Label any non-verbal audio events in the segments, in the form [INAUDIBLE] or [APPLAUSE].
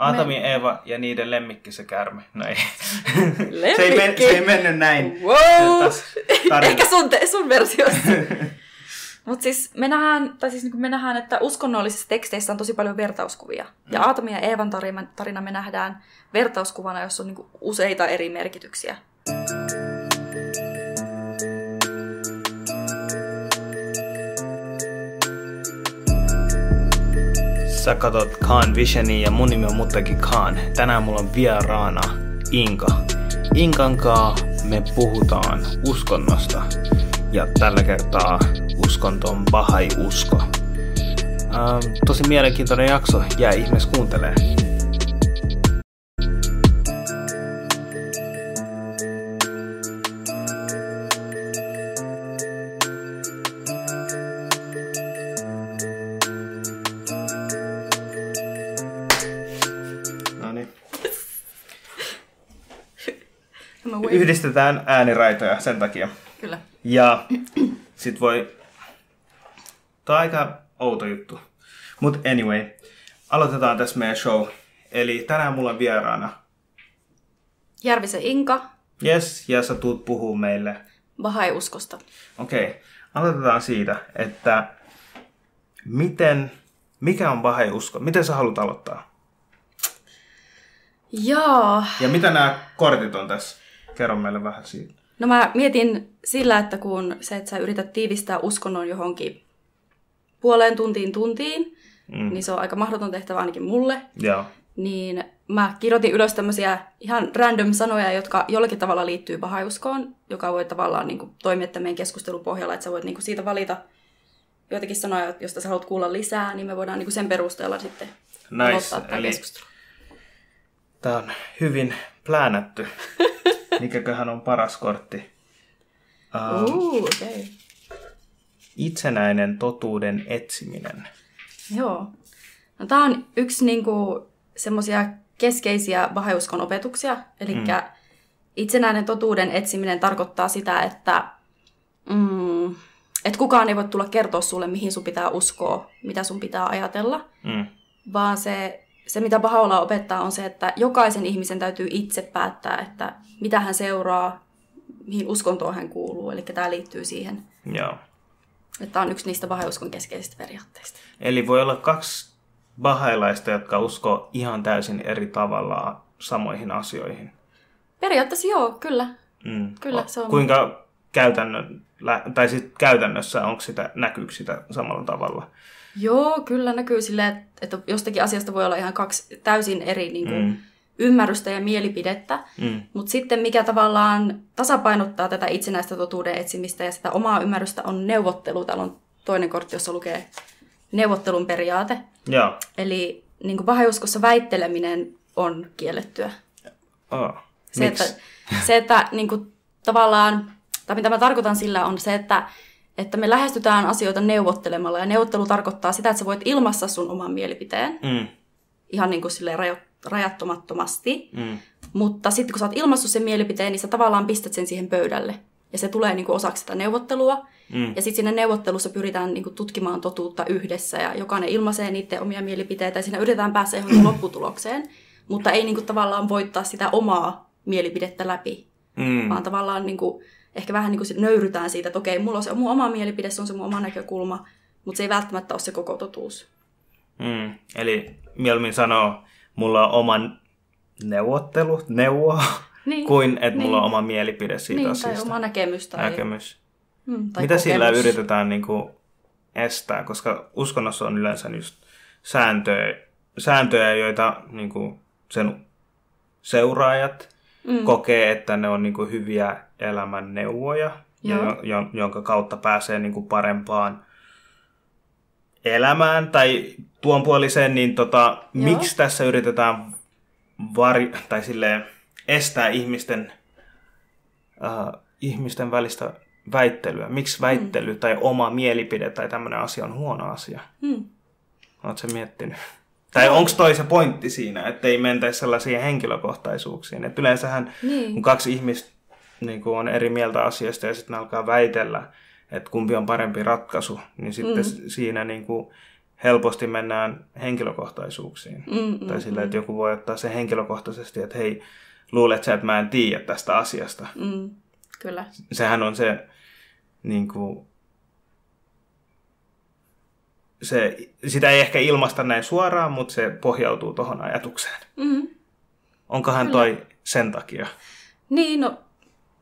Aatami, Me... Eeva ja niiden lemmikki se kärme. No ei. se, ei men, se ei mennyt näin. Wow. Ehkä sun, te, sun versiossa. Mutta siis me nähdään, tai siis niin me nähdään, että uskonnollisissa teksteissä on tosi paljon vertauskuvia. Mm. Ja Aatami ja Eevan tarina, tarina me nähdään vertauskuvana, jossa on niin useita eri merkityksiä. Sä katot Khan Visionia ja mun nimi on Muttaki Khan. Tänään mulla on vieraana Inka. Inkan kaa me puhutaan uskonnosta. Ja tällä kertaa uskonto on Bahai usko. Ähm, tosi mielenkiintoinen jakso, jää ihmeessä kuuntelee. Yhdistetään ääniraitoja sen takia. Kyllä. Ja sit voi... Tämä on aika outo juttu. Mutta anyway, aloitetaan tässä meidän show. Eli tänään mulla on vieraana... Järvisen Inka. Yes, ja sä tuut puhuu meille... Bahai-uskosta. Okei, okay. aloitetaan siitä, että miten, mikä on Bahai-usko? Miten sä haluat aloittaa? Joo. Ja mitä nämä kortit on tässä? Kerro meille vähän siitä. No mä mietin sillä, että kun se, että sä yrität tiivistää uskonnon johonkin puoleen tuntiin tuntiin, mm. niin se on aika mahdoton tehtävä ainakin mulle. Joo. Niin mä kirjoitin ylös tämmöisiä ihan random sanoja, jotka jollakin tavalla liittyy pahauskoon, joka voi tavallaan niin kuin, toimia tämän keskustelun pohjalla, että sä voit niin kuin, siitä valita joitakin sanoja, joista sä haluat kuulla lisää, niin me voidaan niin kuin, sen perusteella sitten nice. aloittaa tämä Eli keskustelu. Tämä on hyvin pläänätty. [LAUGHS] Mikäköhän on paras kortti? Uh, uh, okay. Itsenäinen totuuden etsiminen. Joo. No, tämä on yksi niinku, semmoisia keskeisiä vaheuskon opetuksia. Eli mm. itsenäinen totuuden etsiminen tarkoittaa sitä, että mm, et kukaan ei voi tulla kertoa sulle, mihin sun pitää uskoa, mitä sun pitää ajatella. Mm. Vaan se se, mitä Bahá'u'lláh opettaa, on se, että jokaisen ihmisen täytyy itse päättää, että mitä hän seuraa, mihin uskontoon hän kuuluu. Eli tämä liittyy siihen. Joo. Että on yksi niistä bahauskon keskeisistä periaatteista. Eli voi olla kaksi bahailaista, jotka uskoo ihan täysin eri tavalla samoihin asioihin. Periaatteessa joo, kyllä. Mm. kyllä se on. Kuinka käytännön, tai siis käytännössä onko sitä, näkyykö sitä samalla tavalla? Joo, kyllä näkyy silleen, että jostakin asiasta voi olla ihan kaksi täysin eri niin kuin, mm. ymmärrystä ja mielipidettä. Mm. Mutta sitten mikä tavallaan tasapainottaa tätä itsenäistä totuuden etsimistä ja sitä omaa ymmärrystä on neuvottelu. Täällä on toinen kortti, jossa lukee neuvottelun periaate. Joo. Eli niin kuin vaheuskossa väitteleminen on kiellettyä. Oh. Se, että, se, että niin kuin, tavallaan, tai mitä mä tarkoitan sillä on se, että että me lähestytään asioita neuvottelemalla. Ja neuvottelu tarkoittaa sitä, että sä voit ilmassa sun oman mielipiteen. Mm. Ihan niin kuin silleen rajo- rajattomattomasti. Mm. Mutta sitten kun sä oot ilmassut sen mielipiteen, niin sä tavallaan pistät sen siihen pöydälle. Ja se tulee niin kuin osaksi sitä neuvottelua. Mm. Ja sitten siinä neuvottelussa pyritään niin kuin tutkimaan totuutta yhdessä. Ja jokainen ilmaisee niiden omia mielipiteitä. Ja siinä yritetään päästä johonkin [CLEARS THROAT] lopputulokseen. Mutta ei niin kuin tavallaan voittaa sitä omaa mielipidettä läpi. Mm. Vaan tavallaan niin kuin ehkä vähän niin kuin nöyrytään siitä, että okei, mulla on se mun oma mielipide, se on se mun oma näkökulma, mutta se ei välttämättä ole se koko totuus. Mm, eli mieluummin sanoo, mulla on oma neuvottelu, neuvo, niin, kuin että niin. mulla on oma mielipide siitä niin, asiasta. Tai oma näkemys. Tai... näkemys. Mm, tai Mitä kokemus. sillä yritetään niin kuin estää, koska uskonnossa on yleensä just sääntöjä, sääntöjä joita niin kuin sen seuraajat mm. kokee, että ne on niin kuin hyviä elämän neuvoja, ja, jonka kautta pääsee niin kuin parempaan elämään tai tuon puoliseen, niin tota, miksi tässä yritetään vari, tai silleen, estää ihmisten, äh, ihmisten välistä väittelyä? Miksi väittely mm. tai oma mielipide tai tämmöinen asia on huono asia? Mm. Oletko miettinyt? Tai onko toi se pointti siinä, että ei mentäisi sellaisiin henkilökohtaisuuksiin? Et yleensähän niin. kun kaksi ihmistä niin on eri mieltä asiasta ja sitten ne alkaa väitellä, että kumpi on parempi ratkaisu, niin sitten mm. siinä niin kuin helposti mennään henkilökohtaisuuksiin. Mm, mm, tai sillä, että joku voi ottaa sen henkilökohtaisesti, että hei, luulet sä, että mä en tiedä tästä asiasta. Mm, kyllä. Sehän on se, niin kuin, se, sitä ei ehkä ilmasta näin suoraan, mutta se pohjautuu tuohon ajatukseen. Mm. Onkohan Kyllä. toi sen takia? Niin, no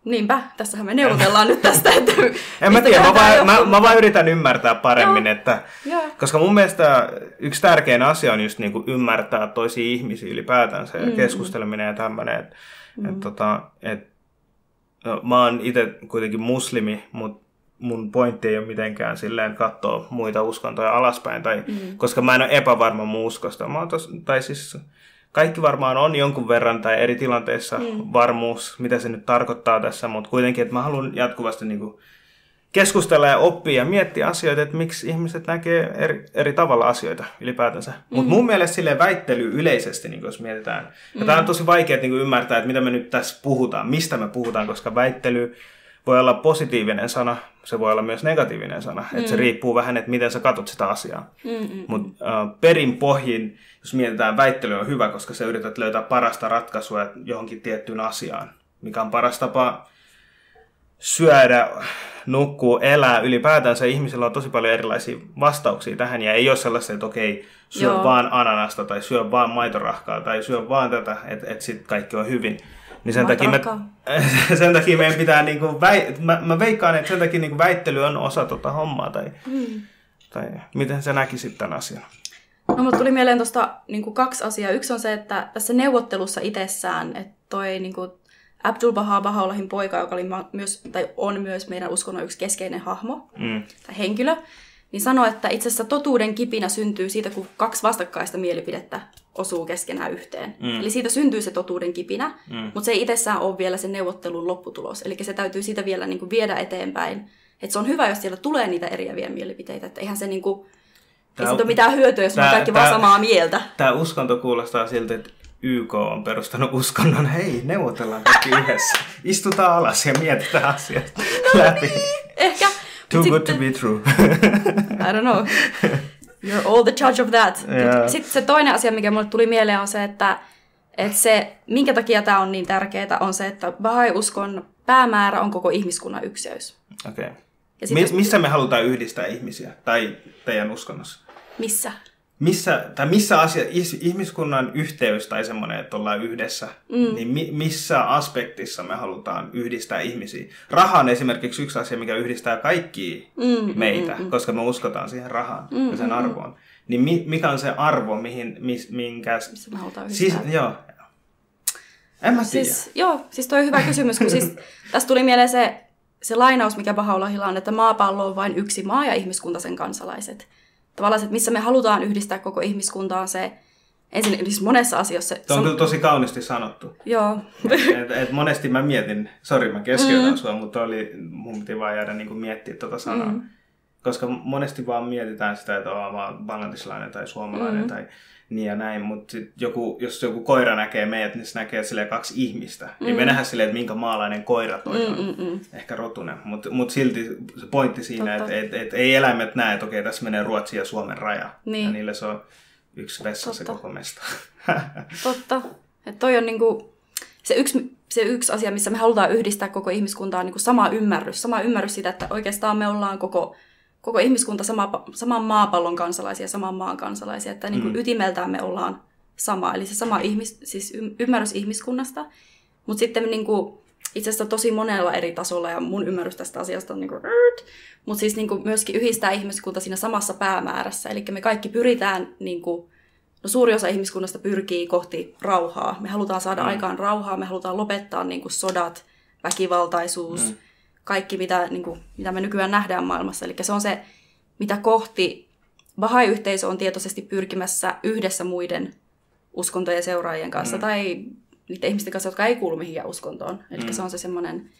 niinpä, tässähän me neuvotellaan nyt tästä, että En mä tiedä, mä vaan, mä, mä vaan yritän ymmärtää paremmin, Joo. että Joo. koska mun mielestä yksi tärkein asia on just niinku ymmärtää toisia ihmisiä ylipäätänsä ja Mm. keskusteleminen ja tämmöinen. Et, et, tota, et, no, mä oon itse kuitenkin muslimi, mutta mun pointti ei ole mitenkään silleen katsoa muita uskontoja alaspäin, tai, Mm. koska mä en ole epävarma mun uskosta. Mä oon tos, tai siis kaikki varmaan on jonkun verran tai eri tilanteissa Mm. varmuus, mitä se nyt tarkoittaa tässä, mutta kuitenkin, että mä haluan jatkuvasti niinku keskustella ja oppia ja miettiä asioita, että miksi ihmiset näkee eri, eri tavalla asioita ylipäätänsä. Mm. Mutta mun mielestä sille väittely yleisesti, niin jos mietitään, ja tämä on tosi vaikea niin ymmärtää, että mitä me nyt tässä puhutaan, mistä me puhutaan, koska väittely voi olla positiivinen sana, se voi olla myös negatiivinen sana, mm. että se riippuu vähän, että miten sä katsot sitä asiaa. Mm-mm. Mutta äh, perin pohjin, jos mietitään, väittely on hyvä, koska sä yrität löytää parasta ratkaisua johonkin tiettyyn asiaan, mikä on paras tapa syödä, nukkua, elää. Ylipäätänsä ihmisillä on tosi paljon erilaisia vastauksia tähän, ja ei ole sellaista, että okei, syö Joo. vaan ananasta, tai syö vaan maitorahkaa, tai syö vaan tätä, että et sitten kaikki on hyvin. Niin sen takia, me, [LAUGHS] sen takia meidän pitää, niinku, väi, mä, mä veikkaan, että sen takia niinku väittely on osa tota hommaa, tai, Mm. tai miten sä näkisit tämän asian? No, mulle tuli mieleen tuosta niin kaksi asiaa. Yksi on se, että tässä neuvottelussa itsessään, että toi niin kuin Abdul Baha Baha'ullahin poika, joka oli myös, tai on myös meidän uskonnon yksi keskeinen hahmo Mm. tai henkilö, niin sanoi, että itse asiassa totuuden kipinä syntyy siitä, kun kaksi vastakkaista mielipidettä osuu keskenään yhteen. Mm. Eli siitä syntyy se totuuden kipinä, Mm. mutta se ei itsessään ole vielä sen neuvottelun lopputulos. Eli se täytyy siitä vielä niin kuin viedä eteenpäin. Et se on hyvä, jos siellä tulee niitä eriäviä mielipiteitä. Että eihän se niin kuin, ei Tää- siitä ole mitään hyötyä, jos me tää- kaikki tää- vaan samaa mieltä. Tämä uskonto kuulostaa siltä, että YK on perustanut uskonnon. Hei, neuvotellaan kaikki yhdessä. Istutaan alas ja mietitään asiat läpi. Ehkä. Too good to be true. I don't know. You're all the judge of that. Joo. Sitten se toinen asia, mikä mulle tuli mieleen, on se, että, että se, minkä takia tämä on niin tärkeää, on se, että Bahai-uskon päämäärä on koko ihmiskunnan ykseys. Okei. Ja sit Mi- missä me halutaan yhdistää ihmisiä? Tai teidän uskonnossa? Missä? Missä, tai missä asia, is- ihmiskunnan yhteys tai semmoinen, että ollaan yhdessä, mm. niin mi- missä aspektissa me halutaan yhdistää ihmisiä? Raha on esimerkiksi yksi asia, mikä yhdistää kaikkia Mm, meitä, mm, mm. koska me uskotaan siihen rahaan mm, ja sen arvoon. Niin mi- mikä on se arvo, mihin, mis, minkä... Missä me halutaan Siis, yhdistää? joo. En mä tiedä. Siis, joo, siis toi on hyvä kysymys, kun siis [LAUGHS] tästä tuli mieleen se, se lainaus, mikä Bahaulahilla on, että maapallo on vain yksi maa ja ihmiskunta sen kansalaiset. Tavallaan se, että missä me halutaan yhdistää koko ihmiskuntaa se, ensin siis monessa asiassa. Se on kyllä tosi kauniisti sanottu. Joo, et, et monesti mä mietin, sori mä keskeytän mm. sua, mutta oli, mun piti vaan jäädä niin miettiä tuota sanaa. Mm. Koska monesti vaan mietitään sitä, että oon bangladesilainen tai suomalainen mm. tai niin ja näin, mutta sit joku, jos joku koira näkee meidät, niin se näkee silleen kaksi ihmistä. Mm. Ei me nähdä silleen, että minkä maalainen koira toi on. Mm-mm. Ehkä rotunen, mutta mut silti se pointti siinä, että et, et, ei eläimet näe, että okei, tässä menee Ruotsin ja Suomen raja. Niin. Ja niille se on yksi vessa se Totta. koko mesta. [LAUGHS] totta. Että toi on niinku, se, yksi, se yksi asia, missä me halutaan yhdistää koko ihmiskuntaa, on niinku sama ymmärrys. Sama ymmärrys siitä, että oikeastaan me ollaan koko, koko ihmiskunta sama, saman maapallon kansalaisia, saman maan kansalaisia. Että niinku mm. ytimeltään me ollaan sama. Eli se sama ihmis, siis ymmärrys ihmiskunnasta. Mutta sitten niinku, itse asiassa tosi monella eri tasolla, ja mun ymmärrys tästä asiasta on niinku, mutta siis niinku myöskin yhdistää ihmiskunta siinä samassa päämäärässä. Eli me kaikki pyritään, niinku, no suuri osa ihmiskunnasta pyrkii kohti rauhaa. Me halutaan saada mm. aikaan rauhaa, me halutaan lopettaa niinku sodat, väkivaltaisuus, mm. Kaikki mitä, niinku, mitä me nykyään nähdään maailmassa. Eli se on se, mitä kohti Bahai-yhteisö on tietoisesti pyrkimässä yhdessä muiden uskontojen seuraajien kanssa mm. tai niiden ihmisten kanssa, jotka ei kuulu mihinkään uskontoon. Eli mm. se on se semmoinen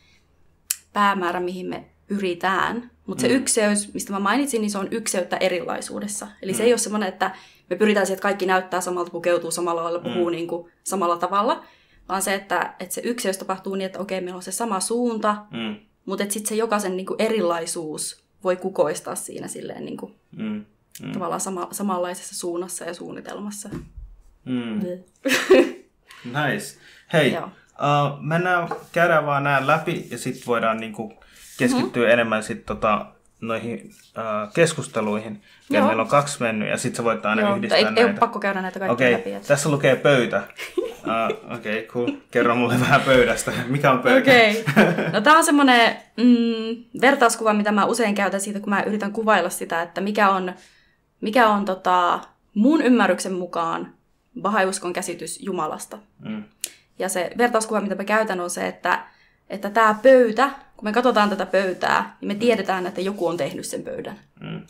päämäärä, mihin me pyritään. Mutta se ykseys, mistä mä mainitsin, niin se on ykseyttä erilaisuudessa. Eli mm. se ei ole semmoinen, että me pyritään siihen, että kaikki näyttää samalta, pukeutuu samalla lailla, puhuu mm. niin kuin samalla tavalla, vaan se, että, että se ykseys tapahtuu niin, että okei, meillä on se sama suunta, mm. Mutta sitten se jokaisen niin kuin erilaisuus voi kukoistaa siinä silleen niin kuin Mm. mm. tavallaan sama, samanlaisessa suunnassa ja suunnitelmassa. Mm. [LAUGHS] nice. Hei, uh, mennään, käydään vaan nämä läpi ja sitten voidaan niinku keskittyä mm-hmm. enemmän sit tota, noihin uh, keskusteluihin. Ja meillä on kaksi mennyt ja sitten sä voit aina Joo, yhdistää ei, näitä. Ei ole pakko käydä näitä kaikkia okay, läpi. Että... tässä lukee pöytä. Uh, [LAUGHS] Okei, okay, cool. Kerro mulle vähän pöydästä. Mikä on pöytä? Okei. Okay. [LAUGHS] No tää on semmoinen mm, vertauskuva, mitä mä usein käytän siitä, kun mä yritän kuvailla sitä, että mikä on, mikä on tota, mun ymmärryksen mukaan bahaiuskon käsitys Jumalasta. Mm. Ja se vertauskuva, mitä mä käytän, on se, että että tämä pöytä, kun me katsotaan tätä pöytää, niin me mm. tiedetään, että joku on tehnyt sen pöydän. Mm.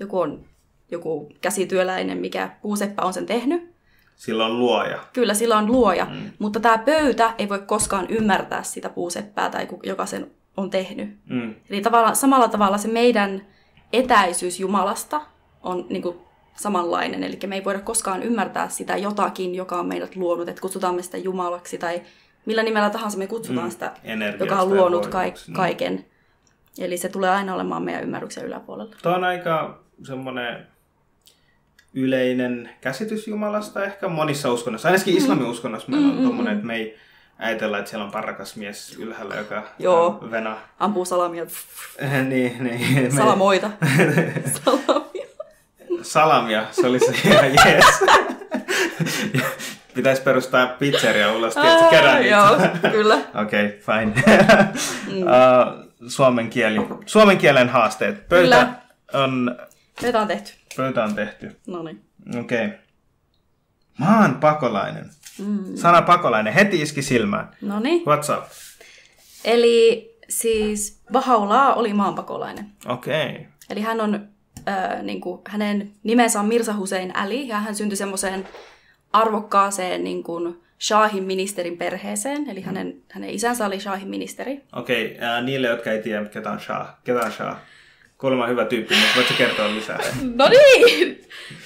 Joku on joku käsityöläinen, mikä puuseppä on sen tehnyt. Sillä on luoja. Kyllä, sillä on luoja. Mm. Mutta tämä pöytä ei voi koskaan ymmärtää sitä puuseppää tai joka sen on tehnyt. Mm. Eli tavalla, samalla tavalla se meidän etäisyys Jumalasta on niin kuin, samanlainen. Eli me ei voida koskaan ymmärtää sitä jotakin, joka on meidät luonut, että kutsutaan me sitä Jumalaksi tai millä nimellä tahansa me kutsutaan mm. sitä, joka on luonut kaik- kaiken. Eli se tulee aina olemaan meidän ymmärryksen yläpuolella. Tuo on aika semmoinen yleinen käsitys Jumalasta ehkä monissa uskonnoissa. Ainakin mm. islamin uskonnossa meillä on mm, tuommoinen, että me ei ajatella, että siellä on parrakas mies ylhäällä, joka Joo. vena. ampuu salamia. [LAUGHS] niin, niin. Salamoita. [LAUGHS] salamia. Salamia, se oli se ihan jees. [LAUGHS] Pitäisi perustaa pizzeria ulos, tiedätkö, kerran Joo, kyllä. [LAUGHS] Okei, okay, fine. mm. [LAUGHS] uh, suomen kieli. Suomen kielen haasteet. Pöytä kyllä. on... Pöytä on tehty. Pöytä on tehty. No niin. Okei. Okay. Maan pakolainen. Mm. Sana pakolainen heti iski silmään. No niin. What's up? Eli siis Bahaulaa oli maanpakolainen. Okei. Okay. Eli hän on, äh, niin kuin, hänen nimensä on Mirza Hussein Ali ja hän syntyi semmoiseen arvokkaaseen niin kuin Shahin ministerin perheeseen, eli hänen, hänen isänsä oli Shahin ministeri. Okei, okay, äh, niille, jotka ei tiedä, ketä on Shah. Ketä on Shah? Kuulemma hyvä tyyppi, mutta voitko kertoa lisää? [LAUGHS] no niin!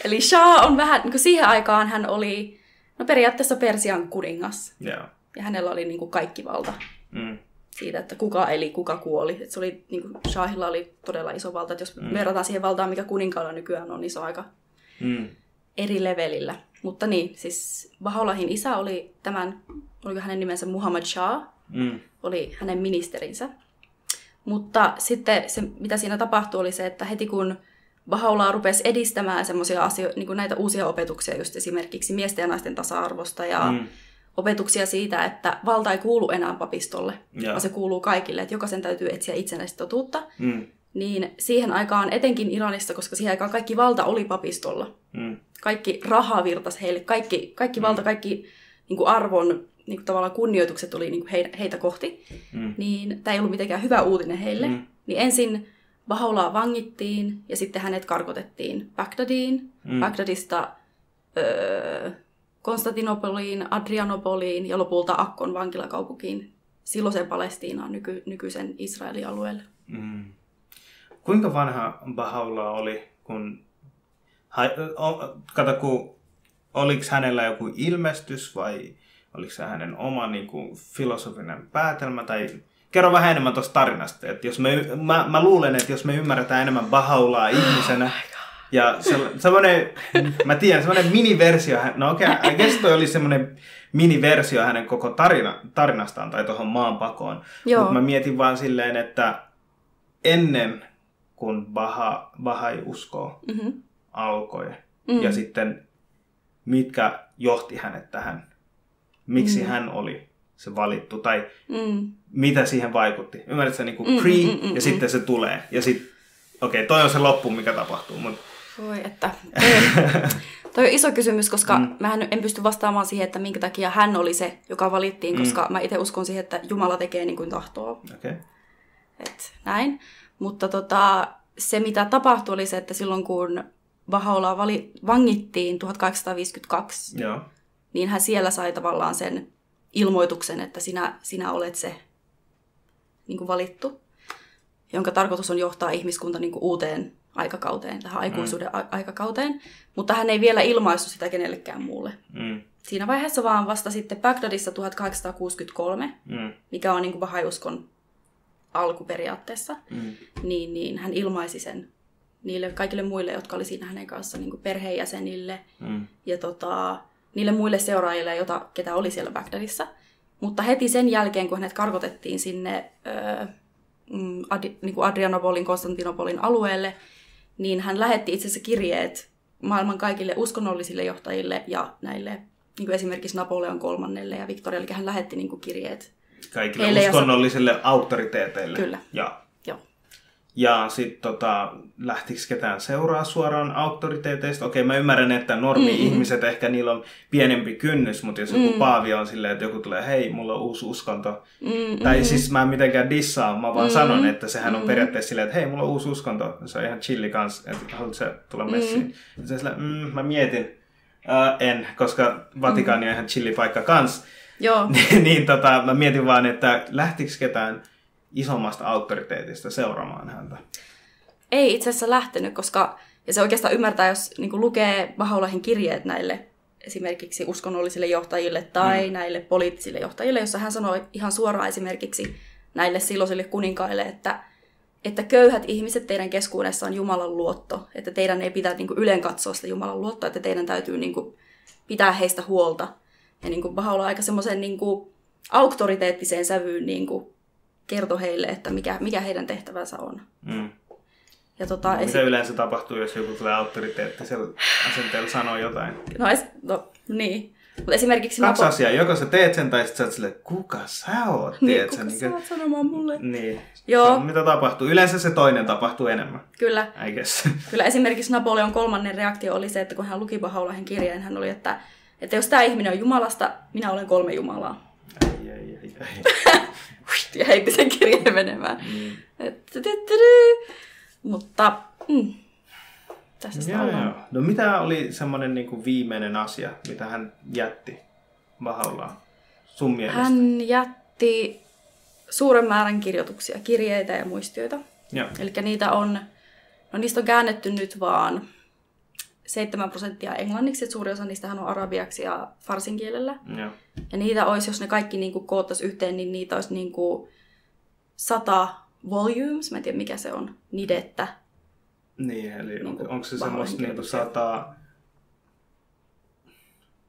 Eli Shah on vähän, niin kuin siihen aikaan hän oli no periaatteessa Persian kuningas. Yeah. Ja hänellä oli niin kuin kaikki valta. Mm. Siitä, että kuka eli, kuka kuoli. Et se oli, niin kuin Shahilla oli todella iso valta. Et jos mm. verrataan siihen valtaan, mikä kuninkaalla nykyään on, niin se on aika mm. Eri levelillä. Mutta niin, siis Baholahin isä oli tämän, oliko hänen nimensä Muhammad Shah, mm. oli hänen ministerinsä. Mutta sitten se, mitä siinä tapahtui, oli se, että heti kun Bahaulaa rupesi edistämään semmoisia asioita, niin näitä uusia opetuksia, just esimerkiksi miesten ja naisten tasa-arvosta ja mm. opetuksia siitä, että valta ei kuulu enää papistolle, ja. vaan se kuuluu kaikille, että jokaisen täytyy etsiä itsenäistä totuutta. Mm. Niin siihen aikaan, etenkin Iranissa, koska siihen aikaan kaikki valta oli papistolla. Mm. Kaikki raha virtasi heille, kaikki, kaikki mm. valta, kaikki niin kuin arvon niin kuin tavallaan kunnioitukset tuli niin kuin heitä kohti. Mm. Niin tämä ei ollut mitenkään hyvä uutinen heille. Mm. Niin ensin Bahaulaa vangittiin ja sitten hänet karkotettiin Bagdadiin. Mm. Bagdadista öö, Konstantinopoliin, Adrianopoliin ja lopulta Akkon vankilakaupunkiin silloiseen Palestiinaan, nyky, nykyisen Israelin alueelle. Mm. Kuinka vanha Bahaullah oli, kun... Kato, kun oliko hänellä joku ilmestys vai oliko se hänen oma niin kuin, filosofinen päätelmä tai kerro vähän enemmän tuosta tarinasta. Että jos me, mä, mä luulen, että jos me ymmärretään enemmän Bahaulaa ihmisenä, [GASPS] ja se, semmoinen, mä tiedän, semmoinen miniversio, no okei, okay, I guess toi oli semmoinen miniversio hänen koko tarina, tarinastaan tai tuohon maanpakoon. Mutta mä mietin vaan silleen, että ennen kuin Baha, Bahai uskoo mm-hmm. Alkoi, mm-hmm. ja sitten mitkä johti hänet tähän, miksi mm-hmm. hän oli se valittu, tai mm. mitä siihen vaikutti. Ymmärrätkö, niin kuin mm, pre, mm, mm, mm, ja sitten se tulee. Ja sitten, okei, okay, toi on se loppu, mikä tapahtuu. Mutta... Voi, että... Toi, [LAUGHS] toi on iso kysymys, koska mm. mä en pysty vastaamaan siihen, että minkä takia hän oli se, joka valittiin, mm. koska mä itse uskon siihen, että Jumala tekee niin kuin tahtoo. Okay. Et näin. Mutta tota, se, mitä tapahtui, oli se, että silloin kun Bahaulaa vali- vangittiin 1852, Joo. niin hän siellä sai tavallaan sen ilmoituksen, että sinä, sinä olet se niin kuin valittu, jonka tarkoitus on johtaa ihmiskunta niin kuin uuteen aikakauteen, tähän aikuisuuden mm. aikakauteen, mutta hän ei vielä ilmaistu sitä kenellekään muulle. Mm. Siinä vaiheessa vaan vasta sitten Bagdadissa 1863, mm. mikä on niin kuin alku periaatteessa, mm. niin, niin hän ilmaisi sen niille kaikille muille, jotka oli siinä hänen kanssa, niin perheenjäsenille Mm. ja tota, niille muille seuraajille, jota, ketä oli siellä Bagdadissa. Mutta heti sen jälkeen, kun hänet karkotettiin sinne öö, niin kuin Adrianopolin, Konstantinopolin alueelle, niin hän lähetti itse asiassa kirjeet maailman kaikille uskonnollisille johtajille ja näille niin kuin esimerkiksi Napoleon kolmannelle ja Victoria, eli hän lähetti niin kuin kirjeet. Kaikille Heille ja uskonnollisille auktoriteeteille. Kyllä. Ja. Ja sitten tota, lähtikö ketään seuraa suoraan auktoriteeteista? Okei, mä ymmärrän, että normi-ihmiset ehkä niillä on pienempi kynnys, mutta jos joku paavi on silleen, että joku tulee, hei, mulla on uusi uskonto. Mm, Tai siis mä en mitenkään dissaa, mä vaan sanon, että sehän on periaatteessa silleen, että hei, mulla on uusi uskonto. Se on ihan chilli kans, että haluatko sä tulla messiin? Ja se silleen, mm, mä mietin. Uh, en, koska Vatikaani on ihan chilli paikka kans. Joo, [LAUGHS] niin tota, mä mietin vaan, että lähtikö ketään isommasta auktoriteetista seuraamaan häntä. ei itse asiassa lähtenyt, koska, ja se oikeastaan ymmärtää, jos niin kuin lukee Baholahin kirjeet näille esimerkiksi uskonnollisille johtajille tai mm. näille poliittisille johtajille, jossa hän sanoi ihan suoraan esimerkiksi näille silloisille kuninkaille, että, että köyhät ihmiset teidän keskuudessa on Jumalan luotto, että teidän ei pitää niin kuin ylen katsoa sitä Jumalan luottoa, että teidän täytyy niin kuin pitää heistä huolta. Ja niin kuin Bahá'u'lláh aika semmoisen niin kuin auktoriteettiseen sävyyn niin kuin kertoi heille, että mikä, mikä heidän tehtävänsä on. Mm. Ja tota, Mitä yleensä tapahtuu, jos joku tulee auktoriteettisella asenteella sanoo jotain? No, es, no niin. Mutta esimerkiksi Kaksi Napo- asiaa. Joko sä teet sen, tai sit sä oot silleen, kuka sä oot? Niin, tiedät kuka sä, sä kuin- oot sanomaan mulle? Niin. Joo. On, mitä tapahtuu. Yleensä se toinen tapahtuu enemmän, Kyllä. I guess. [LAUGHS] Kyllä esimerkiksi Napoleon kolmannen reaktio oli se, että kun hän luki Baha'u'llahin kirjeen, hän oli, että, että jos tämä ihminen on Jumalasta, minä olen kolme Jumalaa. ai, ai, ai, ai. [LAUGHS] Ja heitti sen kirjeen menemään. Mm. Et. Mutta mm, tässä Joo, joo. No mitä oli semmoinen niin kuin viimeinen asia, mitä hän jätti Bahaullaan sun mielestä? Hän jätti suuren määrän kirjoituksia, kirjeitä ja muistioita. Joo. Eli niitä on, no niistä on käännetty nyt vaan 7 prosenttia englanniksi, että suuri osa niistä on arabiaksi ja farsin kielellä. Joo. Ja niitä olisi, jos ne kaikki niin kuin koottaisi yhteen, niin niitä olisi niin kuin 100 volumes, mä en tiedä mikä se on, nidettä. Niin, eli Niin kuin onko se semmoista niin kuin kirjoituksia. sata...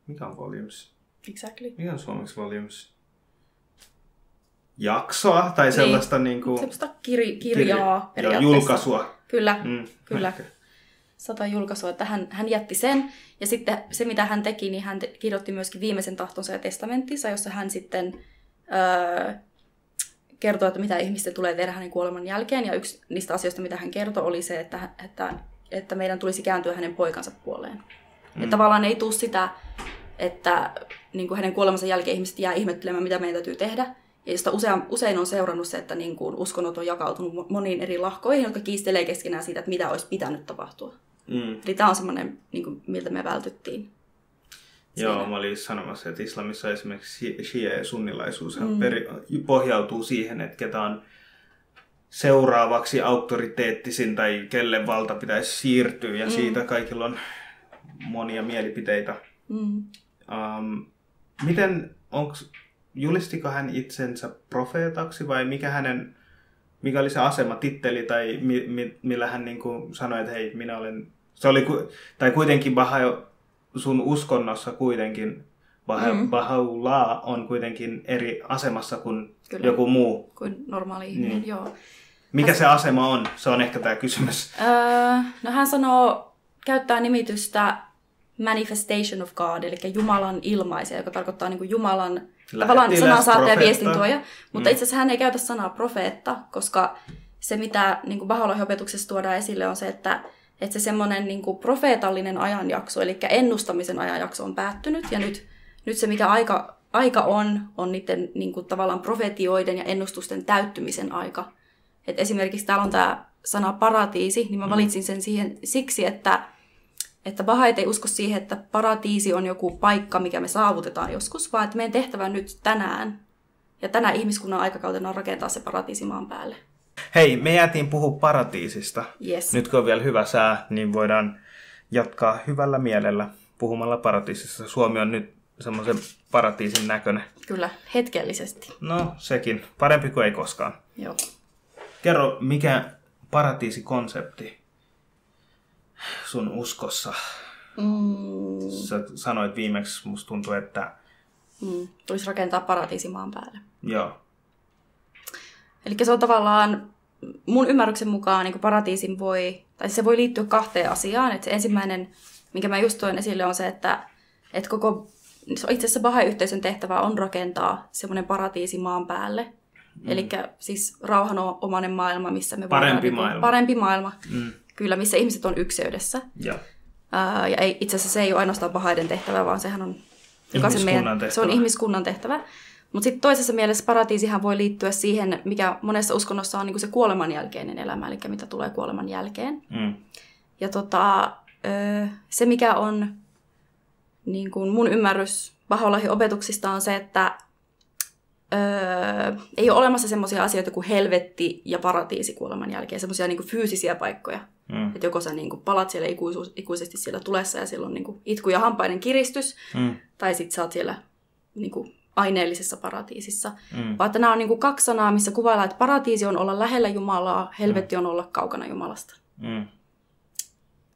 Mikä on volumes? Exactly. Mikä on suomeksi volumes? Jaksoa tai sellaista niin kuin... Semmoista kir- kirjaa Joo, periaatteessa. julkaisua. Kyllä, Mm, kyllä. ehkä. Sata julkaisua, että hän, hän jätti sen. Ja sitten se, mitä hän teki, niin hän te- kirjoitti myöskin viimeisen tahtonsa ja testamenttinsa, jossa hän sitten öö, kertoo, että mitä ihmisten tulee tehdä hänen kuoleman jälkeen. Ja yksi niistä asioista, mitä hän kertoi, oli se, että, että, että meidän tulisi kääntyä hänen poikansa puoleen. Mm. Että tavallaan ei tule sitä, että niin kuin hänen kuolemansa jälkeen ihmiset jää ihmettelemään, mitä meidän täytyy tehdä. Ja josta usein, usein on seurannut se, että niin kuin uskonnot on jakautunut mo- moniin eri lahkoihin, jotka kiistelee keskenään siitä, että mitä olisi pitänyt tapahtua. Mm. Eli tämä on semmoinen, niin kuin, miltä me vältyttiin. Joo, mä olin sanomassa, että islamissa esimerkiksi shia ja sunnilaisuus mm. peri, pohjautuu siihen, että ketä on seuraavaksi auktoriteettisin tai kelle valta pitäisi siirtyä ja mm. siitä kaikilla on monia mielipiteitä. Mm. Um, miten, onks, julistiko hän itsensä profeetaksi vai mikä hänen, mikä oli se asema, titteli tai mi, mi, millä hän niin kuin sanoi, että hei, minä olen, se oli, tai kuitenkin Baha, sun uskonnossa kuitenkin Baha, mm. Baha'u'llah on kuitenkin eri asemassa kuin Kyllä. joku muu. Kuin normaali ihminen, Niin. joo. Mikä se asema on? Se on ehkä tämä kysymys. Öö, no hän sanoo, käyttää nimitystä manifestation of God, eli Jumalan ilmaisia, joka tarkoittaa niin kuin Jumalan tavallaan sanansaattaja ja viestintuoja. Mutta mm. itse asiassa hän ei käytä sanaa profeetta, koska se, mitä niin kuin opetuksessa tuodaan esille, on se, että, että se semmoinen niin kuin profeetallinen ajanjakso, eli ennustamisen ajanjakso on päättynyt, ja nyt, nyt se, mikä aika, aika on, on niiden niin kuin, tavallaan profetioiden ja ennustusten täyttymisen aika. Et esimerkiksi täällä on tämä sana paratiisi, niin mä valitsin sen siihen siksi, että, että Bahait ei usko siihen, että paratiisi on joku paikka, mikä me saavutetaan joskus, vaan että meidän tehtävä nyt tänään ja tänä ihmiskunnan aikakautena on rakentaa se paratiisi maan päälle. Hei, me jäätiin puhua paratiisista. Yes. Nyt kun on vielä hyvä sää, niin voidaan jatkaa hyvällä mielellä puhumalla paratiisista. Suomi on nyt semmoisen paratiisin näköinen. Kyllä, hetkellisesti. No, sekin. Parempi kuin ei koskaan. Joo. Kerro, mikä paratiisikonsepti sun uskossa? Mm, Sä sanoit viimeksi, musta tuntuu, että mm, tulisi rakentaa paratiisi maan päälle. joo. Eli se on tavallaan, mun ymmärryksen mukaan niin paratiisin voi, tai se voi liittyä kahteen asiaan. Että se ensimmäinen, minkä mä just toin esille, on se, että, että koko, itse asiassa Baha'i-yhteisön tehtävä on rakentaa semmoinen paratiisi maan päälle. Mm. Eli siis rauhanomainen maailma, missä me Parempi voidaan, niin kuin- maailma. Parempi maailma, Mm. Kyllä, missä ihmiset on yhteydessä. Joo. Ää, ja ei, itse asiassa se ei ole ainoastaan pahaiden tehtävä, vaan sehän on jokaisen meidän, Ihmiskunnan se on tehtävä. ihmiskunnan tehtävä. Mutta sitten toisessa mielessä paratiisihan voi liittyä siihen, mikä monessa uskonnossa on niinku se kuoleman jälkeinen elämä, eli mitä tulee kuoleman jälkeen. Mm. Ja tota, se, mikä on niin kuin mun ymmärrys Baholahin opetuksista on se, että ö, ei ole olemassa semmoisia asioita kuin helvetti ja paratiisi kuoleman jälkeen, semmoisia niin fyysisiä paikkoja. Mm. Että joko sä niin kuin palat siellä ikuisuus, ikuisesti siellä tulessa ja silloin niin kuin itku ja hampaiden kiristys, Mm. tai sitten sä oot siellä niin kuin aineellisessa paratiisissa. Mm. Vaan että nämä on niin kuin kaksi sanaa, missä kuvaillaan, että paratiisi on olla lähellä Jumalaa, helvetti on olla kaukana Jumalasta. Mm.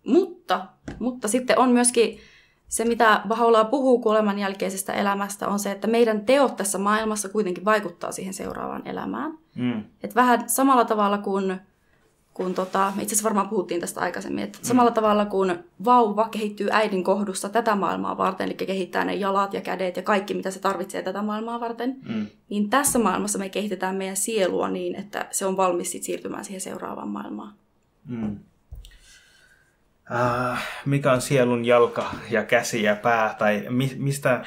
Mutta, mutta sitten on myöskin se, mitä Bahá'u'lláh puhuu kuoleman jälkeisestä elämästä, on se, että meidän teot tässä maailmassa kuitenkin vaikuttaa siihen seuraavaan elämään. Mm. Et vähän samalla tavalla kuin, kuin tota, itse asiassa varmaan puhuttiin tästä aikaisemmin, että samalla tavalla kuin vauva kehittyy äidin kohdussa tätä maailmaa varten, eli kehittää ne jalat ja kädet ja kaikki, mitä se tarvitsee tätä maailmaa varten, Mm. niin tässä maailmassa me kehitetään meidän sielua niin, että se on valmis sit siirtymään siihen seuraavaan maailmaan. Mm. Äh, mikä on sielun jalka ja käsi ja pää, tai mi- mistä,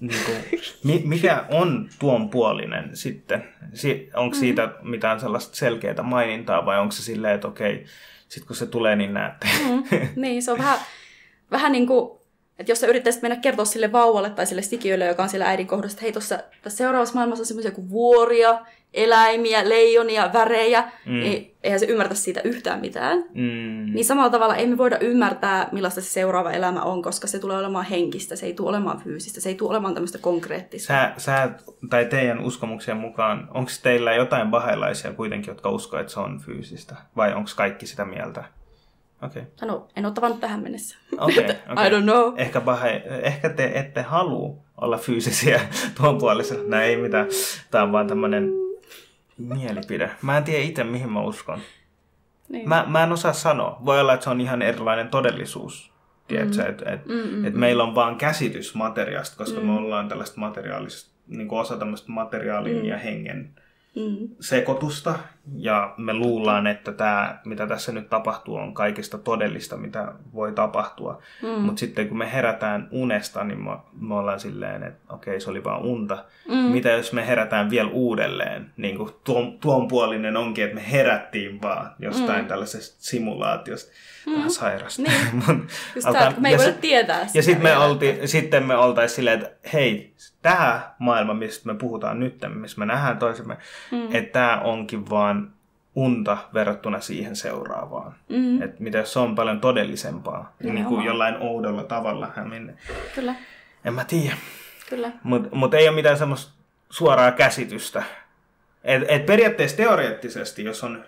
niin kuin, mi- mikä on tuon puolinen sitten? Si- onko siitä mitään sellaista selkeää mainintaa vai onko se silleen, että okei, sitten kun se tulee, niin näette? Mm, niin, se on vähän, vähän niin kuin, että jos sä yrittäisit mennä kertoa sille vauvalle tai sille sikiölle, joka on siellä äidin kohdassa, että hei, tuossa tässä seuraavassa maailmassa on semmoisia kuin vuoria, eläimiä, leijonia, värejä, Mm. niin eihän se ymmärtä siitä yhtään mitään. Mm. Niin samalla tavalla ei me voida ymmärtää, millaista se seuraava elämä on, koska se tulee olemaan henkistä, se ei tule olemaan fyysistä, se ei tule olemaan tämmöistä konkreettista. Sä, sä, tai teidän uskomuksien mukaan, onko teillä jotain bahailaisia kuitenkin, jotka uskoo, että se on fyysistä? Vai onko kaikki sitä mieltä? Okei. Okay. No, en ole tavannut tähän mennessä. Okei, [LAUGHS] I okei. don't know. Ehkä, bahe, ehkä te ette halua olla fyysisiä tuon puolessa. No ei mitään. Tämä on vaan tämmöinen mielipide. Mä en tiedä itse, mihin mä uskon. Niin. Mä, mä en osaa sanoa. Voi olla, että se on ihan erilainen todellisuus. Tiedätkö, mm. että et, Mm, mm, et meillä on vaan käsitys materiaasta, koska Mm. me ollaan tällaista materiaalista, niin osa tämmöistä materiaalin Mm. ja hengen Mm. sekoitusta. Ja me luullaan, että tämä, mitä tässä nyt tapahtuu, on kaikista todellista, mitä voi tapahtua. Mm. Mutta sitten kun me herätään unesta, niin me, me ollaan silleen, että okei, se oli vaan unta. Mm. Mitä jos me herätään vielä uudelleen? Niin kuin tuon, tuon puolinen onkin, että me herättiin vaan jostain Mm. tällaisesta simulaatiosta. Vähän sairasta. Niin. [LAUGHS] Mut Just alkaa- tää, että me ei ja voida sit- tietää sitä ja sitten me, olti, sitten me oltaisiin silleen, että hei, tämä maailma, mistä me puhutaan nyt, missä me nähdään toisemme, Mm. mm. että tämä onkin vaan unta verrattuna siihen seuraavaan. Mm. Että mitä jos se on paljon todellisempaa, niin kuin Nimenomaan. jollain oudolla tavalla. Hämin. Kyllä, En mä tiedä. kyllä. Mutta mut ei ole mitään semmoista suoraa käsitystä. Et, et periaatteessa teoreettisesti, jos on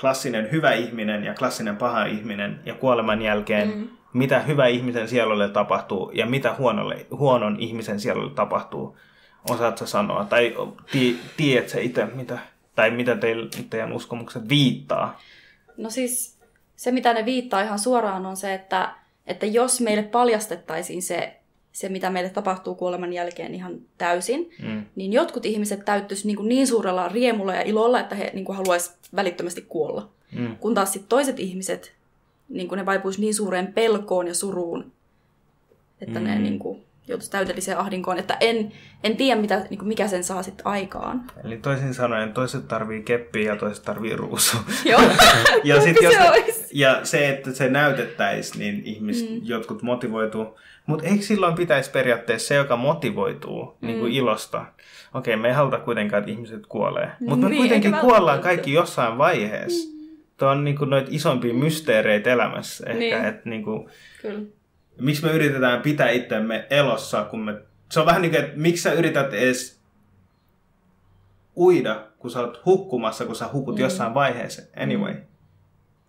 klassinen hyvä ihminen ja klassinen paha ihminen ja kuoleman jälkeen, Mm. mitä hyvä ihmisen sielulle tapahtuu ja mitä huonolle, huonon ihmisen sielulle tapahtuu, osaatko sanoa? Tai ti, tiedätkö itse, mitä, tai mitä teil, teidän uskomukset viittaa? No siis se, mitä ne viittaa ihan suoraan, on se, että, että jos meille paljastettaisiin se, se, mitä meille tapahtuu kuoleman jälkeen ihan täysin, Mm. niin jotkut ihmiset täyttyisi niin, niin suurella riemulla ja ilolla, että he niin haluaisivat välittömästi kuolla. Mm. Kun taas sit toiset ihmiset, niin ne vaipuisi niin suureen pelkoon ja suruun, että mm. ne niin joutuisi täydelliseen ahdinkoon. Että en, en tiedä, mitä, niin mikä sen saa sitten aikaan. Eli toisin sanoen, toiset tarvii keppiä ja toiset tarvii ruusu. [LAUGHS] Joo, [LAUGHS] ja, sit, jos se olisi? ja se, että se näytettäisiin, niin ihmiset, mm. jotkut motivoituu. Mutta eikö silloin pitäisi periaatteessa se, joka motivoituu mm. niin kuin ilosta? Okei, me ei haluta kuitenkaan, että ihmiset kuolee. Mutta me Niin, kuitenkin kuollaan kaikki jossain vaiheessa. Mm. Tuo on niin kuin noita isompia mysteereitä elämässä ehkä. Niin. Että niin kuin, kyllä. Miksi me yritetään pitää itsemme elossa, kun me... Se on vähän niin kuin, että miksi sä yrität edes uida, kun sä oot hukkumassa, kun sä hukut mm. jossain vaiheessa. Anyway.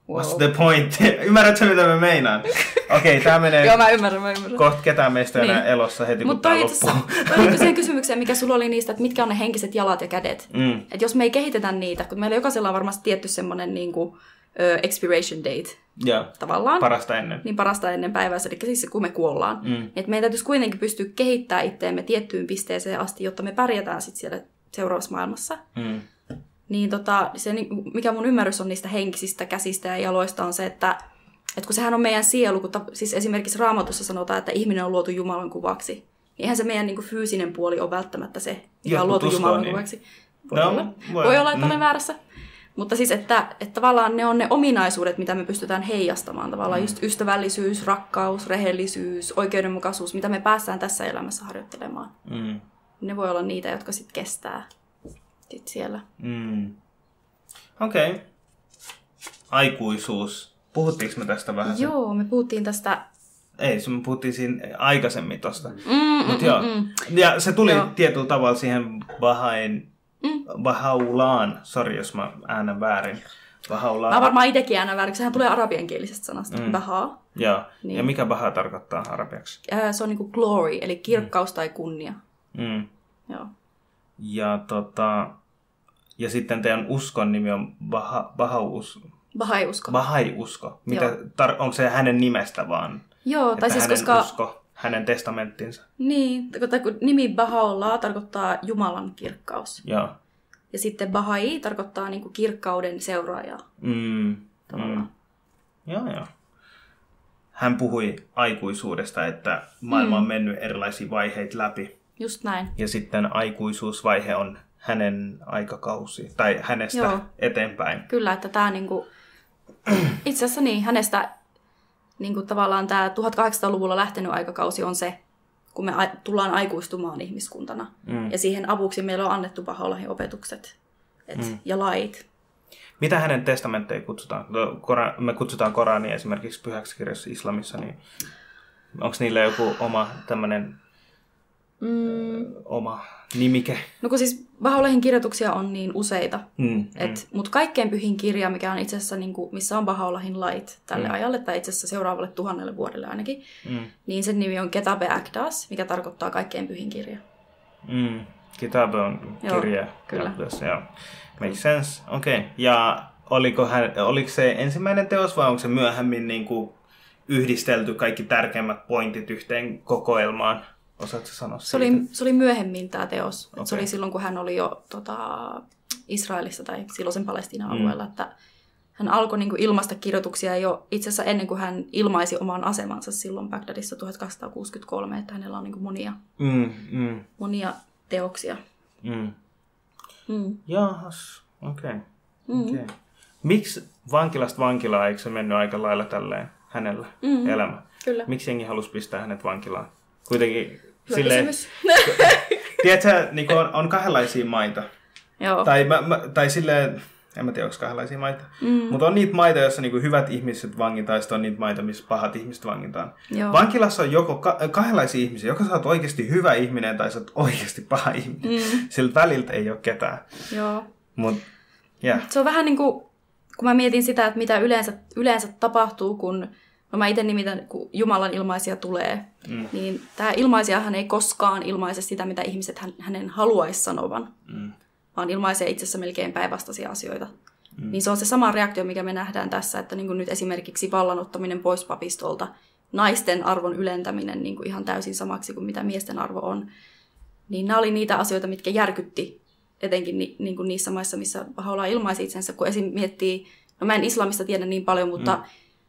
Wow. What's the point? [LAUGHS] Ymmärrätkö mitä mä meinaan? [LAUGHS] Okei, okay, tää menee... Joo, mä ymmärrän, mä ymmärrän. Kohta ketään meistä ei enää Niin. elossa heti, kun Mutta tää toi itse loppuu. toi liittyy siihen [LAUGHS] kysymykseen, mikä sulla oli niistä, että mitkä on ne henkiset jalat ja kädet. Mm. Et jos me ei kehitetä niitä, kun meillä jokaisella on varmasti tietty semmoinen niin kuin, ö, expiration date Joo, tavallaan. parasta ennen. niin parasta ennen päivää, eli siis se, kun me kuollaan. Mm. Et meidän täytyisi kuitenkin pystyä kehittämään itteemme tiettyyn pisteeseen asti, jotta me pärjätään sitten siellä seuraavassa maailmassa. Mm. Niin tota, se, mikä mun ymmärrys on niistä henkisistä käsistä ja jaloista on se, että, että kun sehän on meidän sielu, kun ta, siis esimerkiksi Raamatussa sanotaan, että ihminen on luotu Jumalan kuvaksi, niin eihän se meidän niin kuin, fyysinen puoli ole välttämättä se, mikä on luotu Jumalan niin. kuvaksi. Voi, No, olla. voi- Voi olla, että mm. olen väärässä. Mutta siis, että, että tavallaan ne on ne ominaisuudet, mitä me pystytään heijastamaan. Tavallaan Mm. just ystävällisyys, rakkaus, rehellisyys, oikeudenmukaisuus, mitä me päästään tässä elämässä harjoittelemaan. Mm. Ne voi olla niitä, jotka sitten kestää sit siellä. Mm. Okei. Okay. Aikuisuus. Puhuttiinko me tästä vähän? Joo, me puhuttiin tästä... Ei, se me puhuttiin siinä aikaisemmin tosta. Mm, Mut mm, joo. mm, mm. Ja se tuli Joo. tietyllä tavalla siihen Bahain, mm. Bahaulaan, sori jos mä äänän väärin. Bahaulaan. Mä varmaan itsekin äänän väärin, sehän tulee arabiankielisestä sanasta, mm. baha. Joo. Niin. Ja mikä Baha tarkoittaa arabiaksi? Ää, Se on niinku glory, eli kirkkaus tai kunnia. Mm. Joo. Ja tota... Ja sitten teidän uskon nimi on Baha, Bahaus, Bahai-usko. Bahai-usko. Mitä, tar, onko se hänen nimestä vaan? Joo, tai siis koska... usko, hänen testamenttinsa. Niin, tai kun nimi Baha'u'llah tarkoittaa Jumalan kirkkaus. Joo. Ja sitten Bahai tarkoittaa niinku kirkkauden seuraajaa. Mm. Tavallaan. Mm. Joo, joo. Hän puhui aikuisuudesta, että maailma Mm. on mennyt erilaisia vaiheita läpi. Just näin. Ja sitten aikuisuusvaihe on hänen aikakausi, tai hänestä Joo. eteenpäin. Kyllä, että tämä niinku... [CLEARS THROAT] Itse asiassa niin, hänestä niinku tavallaan tämä 1800-luvulla lähtenyt aikakausi on se, kun me tullaan aikuistumaan ihmiskuntana. Mm. Ja siihen avuksi meillä on annettu Baha'u'llahin opetukset et, Mm. ja lait. Mitä hänen testamentteja kutsutaan? No, Kora- me kutsutaan Korania esimerkiksi pyhäksi kirjassa islamissa, niin onko niillä joku oma tämmöinen Mm, oma nimike? no kun siis Baha'u'llahin kirjoituksia on niin useita, Mm. Et, Mutta kaikkein pyhin kirja, mikä on itse asiassa, niin kuin, missä on Baha'u'llahin lait tälle Mm. ajalle, tai itse asiassa seuraavalle tuhannelle vuodelle ainakin, Mm. niin sen nimi on Ketabe Akdas, mikä tarkoittaa kaikkein pyhin kirja. Mm. Kitabe on Joo, kirja. kyllä. Tässä, joo. Make sense. Okei. Okay. Ja oliko, hän, oliko se ensimmäinen teos vai onko se myöhemmin niin kuin yhdistelty kaikki tärkeimmät pointit yhteen kokoelmaan? Osaatko sanoa Se oli, se oli myöhemmin tämä teos. Okay. Se oli silloin, kun hän oli jo tota, Israelissa tai silloisen Palestiinan alueella, että hän alkoi niin kuin, ilmaista kirjoituksia jo itse asiassa ennen kuin hän ilmaisi oman asemansa silloin Bagdadissa 1263, että hänellä on niin kuin, monia, Mm, mm, monia teoksia. mm. Mm. Jahas, okei. Okay. Mm. Okay. Miksi vankilasta vankilaan, eikö se mennyt aika lailla tälleen hänellä Mm. elämä? Kyllä. Miksi jengi halusi pistää hänet vankilaan? Kuitenkin Hyvä silleen, [LAUGHS] tiedätkö, niin on, on kahdenlaisia maita. Joo. Tai, mä, mä, tai silleen, en mä tiedä, onko kahdenlaisia maita. Mm. Mutta on niitä maita, joissa niinku hyvät ihmiset vangitaan, ja sitten on niitä maita, missä pahat ihmiset vangitaan. Joo. Vankilassa on joko ka- kahdenlaisia ihmisiä, joko sä oot oikeasti hyvä ihminen tai sä oot oikeasti paha ihminen. Mm. Siltä väliltä ei ole ketään. Joo. Mut, yeah. Se on vähän niin kuin, kun mä mietin sitä, että mitä yleensä, yleensä tapahtuu, kun no mä itse nimitän, kun Jumalan ilmaisia tulee, Mm. niin tämä ilmaisijahan ei koskaan ilmaise sitä, mitä ihmiset hän, hänen haluaisi sanovan, Mm. vaan ilmaisee itse asiassa melkein päinvastaisia asioita. Mm. Niin se on se sama reaktio, mikä me nähdään tässä, että niin kuin nyt esimerkiksi vallanottaminen pois papistolta, naisten arvon ylentäminen niin kuin ihan täysin samaksi kuin mitä miesten arvo on, niin nämä oli niitä asioita, mitkä järkytti etenkin ni, niin kuin niissä maissa, missä Baha'u'llah ilmaisi itsensä, kun esim. miettii, no mä en islamista tiedä niin paljon, mutta mm.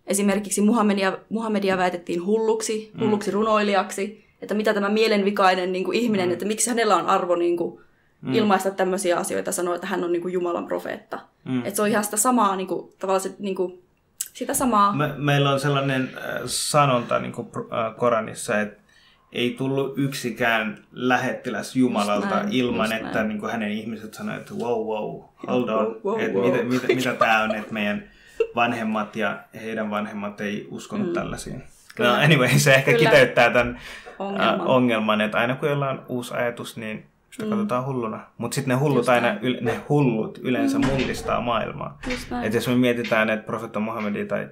Esimerkiksi Muhammedia, Muhammedia väitettiin hulluksi, hulluksi mm. runoilijaksi, että mitä tämä mielenvikainen niin kuin ihminen, mm. että miksi hänellä on arvo niin kuin, mm. ilmaista tämmöisiä asioita, sanoa, että hän on niin kuin Jumalan profeetta. Mm. Että se on ihan sitä samaa, niin kuin, tavallaan se, niin kuin, sitä samaa. Me, meillä on sellainen äh, sanonta niin kuin, äh, Koranissa, että ei tullut yksikään lähettiläs Jumalalta Just näin, ilman, että näin. niin kuin hänen ihmiset sanoivat, että wow, wow, hold on, Wow, wow, että wow. mitä, mitä, mitä tämä on, että meidän vanhemmat ja heidän vanhemmat ei uskonut mm. tällaisiin. Kyllä. No anyway, se ehkä Kyllä. kiteyttää tämän Ongelman. Äh, ongelman, että aina kun jollain on uusi ajatus, niin sitä mm. katsotaan hulluna. Mutta sitten ne hullut Just aina, yle, ne hullut yleensä mm. mullistaa maailmaa. Just näin. Et jos me mietitään, että profetta Muhammedi tai,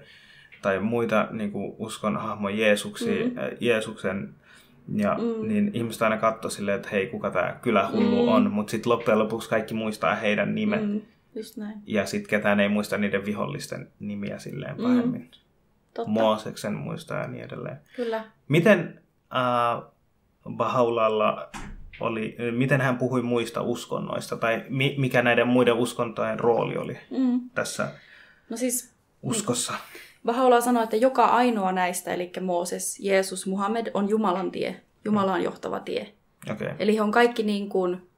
tai muita niin uskon hahmoja Jeesuksi, mm. äh, Jeesuksen, ja, mm. niin ihmiset aina katsoo silleen, että hei, kuka tämä kylähullu mm. on, mutta sitten loppujen lopuksi kaikki muistaa heidän nimet, Mm, just näin. ja sitten ketään ei muista niiden vihollisten nimiä silleen pahemmin. Mm. Totta, Mooseksen muistaa ja niin edelleen. kyllä. Miten äh, Bahaulalla oli, miten hän puhui muista uskonnoista, tai mi, mikä näiden muiden uskontojen rooli oli Mm. tässä No siis uskossa? Bahá'u'lláh sanoi, että joka ainoa näistä, eli Mooses, Jeesus, Muhammed, on Jumalan tie, Jumalaan johtava tie. Okei. Okay. Eli he on kaikki niin kuin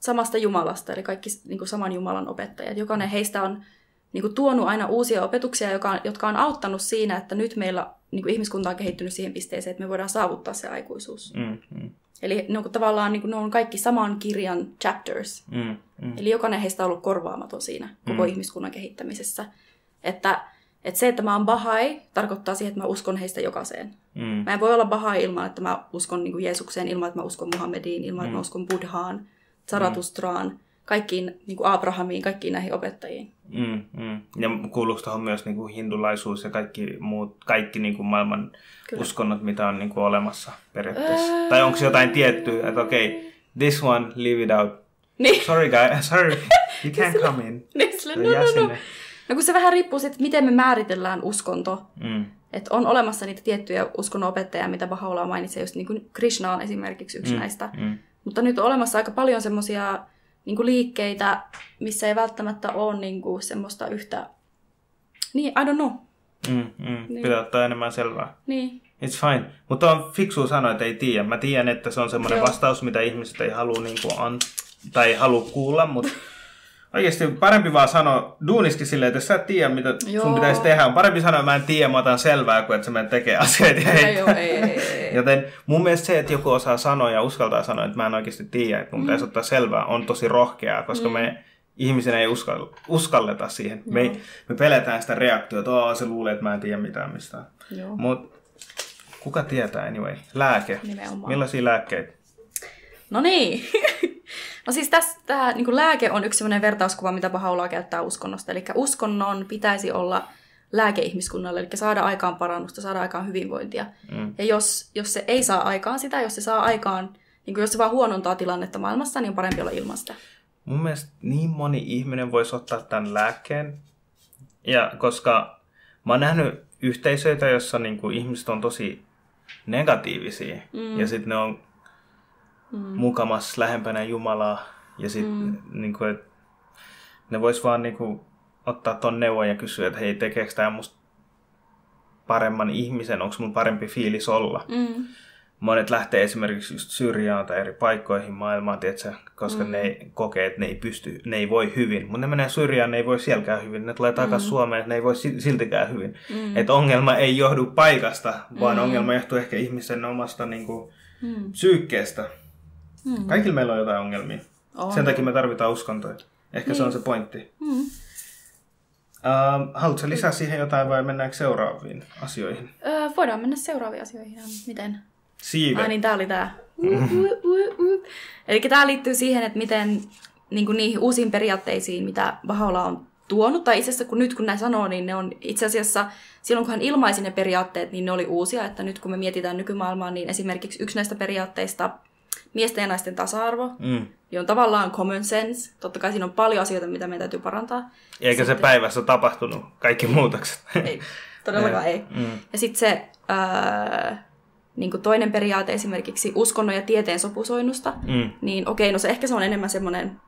samasta Jumalasta, eli kaikki niin kuin saman Jumalan opettajat. Jokainen heistä on niin kuin tuonut aina uusia opetuksia, joka, jotka on auttanut siinä, että nyt meillä niin kuin ihmiskunta on kehittynyt siihen pisteeseen, että me voidaan saavuttaa se aikuisuus. Mm, mm, Eli ne on tavallaan niin kuin, ne on kaikki saman kirjan chapters. mm, mm. Eli jokainen heistä on ollut korvaamaton siinä koko Mm. ihmiskunnan kehittämisessä. Että, että se, että mä oon Bahai, tarkoittaa siihen, että mä uskon heistä jokaiseen. Mm, Mä en voi olla Bahai ilman, että mä uskon niin kuin Jeesukseen, ilman, että mä uskon Muhammediin, ilman, että mä uskon Buddhaan, Zaratustraan, kaikkiin niin kuin Abrahamiin, kaikkiin näihin opettajiin. mm, mm. Ja kuuluuko tuohon myös niin kuin hindulaisuus ja kaikki muut, kaikki niin kuin maailman Kyllä. uskonnot, mitä on niin kuin olemassa periaatteessa? Tai onko jotain tiettyä, että okei, okay, this one, leave it out. Niin, Sorry guy, [LAUGHS] sorry, [LAUGHS] you can't come in. [LAUGHS] niin sille, no, no, no. no kun se vähän riippuu siitä, miten me määritellään uskonto. Mm, Että on olemassa niitä tiettyjä uskonnonopettajia, mitä Bahá'u'lláh mainitsee, just niin kuin Krishna on esimerkiksi yksi mm. näistä. mm, Mutta nyt on olemassa aika paljon semmoisia niin liikkeitä, missä ei välttämättä ole niin kuin semmoista yhtä... Niin, I don't know. mm, mm. Pitää ottaa enemmän selvää. Niin, It's fine. Mutta on fiksu sanoa, että ei tiedä. Mä tiedän, että se on semmoinen Joo. vastaus, mitä ihmiset ei halua, niin kuin an... tai ei halua kuulla, mutta [LAUGHS] oikeasti parempi vaan sanoa duuniskin silleen, että jos sä et tiedä, mitä Joo. sun pitäisi tehdä, on parempi sanoa, että mä en tiedä, mä otan selvää, kuin että sä menet tekee asioita ja ei, heittää. ei, ei, ei. Joten mun mielestä se, että joku osaa sanoa ja uskaltaa sanoa, että mä en oikeasti tiedä, että mun pitäisi ottaa selvää, on tosi rohkeaa, koska me ihmisenä ei uskall, uskalleta siihen. Me, ei, me peletään sitä reaktiota, että se luulee, että mä en tiedä mitään mistään. Joo. Mutta kuka tietää anyway? Lääke. Nimenomaan. Millaisia lääkkeitä? No niin. [LAUGHS] no siis tässä tämä niin lääke on yksi sellainen vertauskuva, mitä Bahá'u'lláh käyttää uskonnosta. Eli uskonnon pitäisi olla lääke ihmiskunnalle, eli saada aikaan parannusta, saada aikaan hyvinvointia. Mm. Ja jos, jos se ei saa aikaan sitä, jos se saa aikaan, niin kuin jos se vaan huonontaa tilannetta maailmassa, niin on parempi olla ilman sitä. Mun mielestä niin moni ihminen voisi ottaa tämän lääkkeen. Ja koska mä oon nähnyt yhteisöitä, joissa niinku ihmiset on tosi negatiivisia. Mm. Ja sitten ne on mm. mukamas lähempänä Jumalaa. Ja sitten mm. niinku, et ne vois vaan niinku ottaa ton neuvon ja kysyä, että hei, tekeekö tämä musta paremman ihmisen, onko mun parempi fiilis olla. Mm. Monet lähtee esimerkiksi just syrjään tai eri paikkoihin maailmaan, tiedätkö, koska mm. ne ei kokee, että ne ei pysty, ne ei voi hyvin. Mutta ne menee syrjään, ne ei voi sielläkään hyvin. Ne tulee takaisin mm. Suomeen, että ne ei voi si- siltikään hyvin. Mm. Että ongelma ei johdu paikasta, vaan mm. ongelma johtuu ehkä ihmisen omasta niin kuin, Mm. psyykkeestä. Mm. Kaikilla meillä on jotain ongelmia. On. Sen takia me tarvitaan uskontoja. Ehkä se on se pointti. Mm. Uh, haluatko lisää siihen jotain vai mennäänkö seuraaviin asioihin? Öö, voidaan mennä seuraaviin asioihin. Miten? Siivet. Ai niin, tää oli tää. Eli tää liittyy siihen, että miten niin kuin niihin uusiin periaatteisiin, mitä Bahá'u'lláh on tuonut, tai itse asiassa kun nyt kun näin sanoo, niin ne on itse asiassa, silloin kun hän ilmaisi ne periaatteet, niin ne oli uusia, että nyt kun me mietitään nykymaailmaa, niin esimerkiksi yksi näistä periaatteista, miesten ja naisten tasa-arvo, Mm. niin on tavallaan common sense. Totta kai siinä on paljon asioita, mitä meidän täytyy parantaa. Eikä se päivässä tapahtunut kaikki muutokset. Ei, todellakaan ei. [LAUGHS] Mm. Ja sitten se ää, niin kuin toinen periaate esimerkiksi uskonnon ja tieteen sopusoinnusta, Mm. niin okei, no se ehkä se on enemmän semmoinen,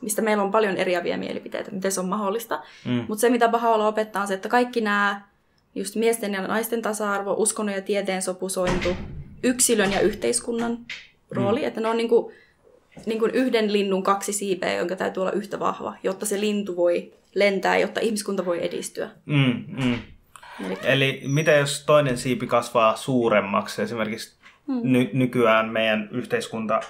mistä meillä on paljon eriäviä mielipiteitä, miten se on mahdollista. Mm. Mutta se, mitä Bahá'u'lláh opettaa, on se, että kaikki nämä, just miesten ja naisten tasa-arvo, uskonnon ja tieteen sopusointu, yksilön ja yhteiskunnan rooli, että ne on niin kuin, niin kuin yhden linnun kaksi siipeä, jonka täytyy olla yhtä vahva, jotta se lintu voi lentää, jotta ihmiskunta voi edistyä. Mm, mm. Eli Eli mitä jos toinen siipi kasvaa suuremmaksi? Esimerkiksi Hmm. ny- nykyään meidän yhteiskunta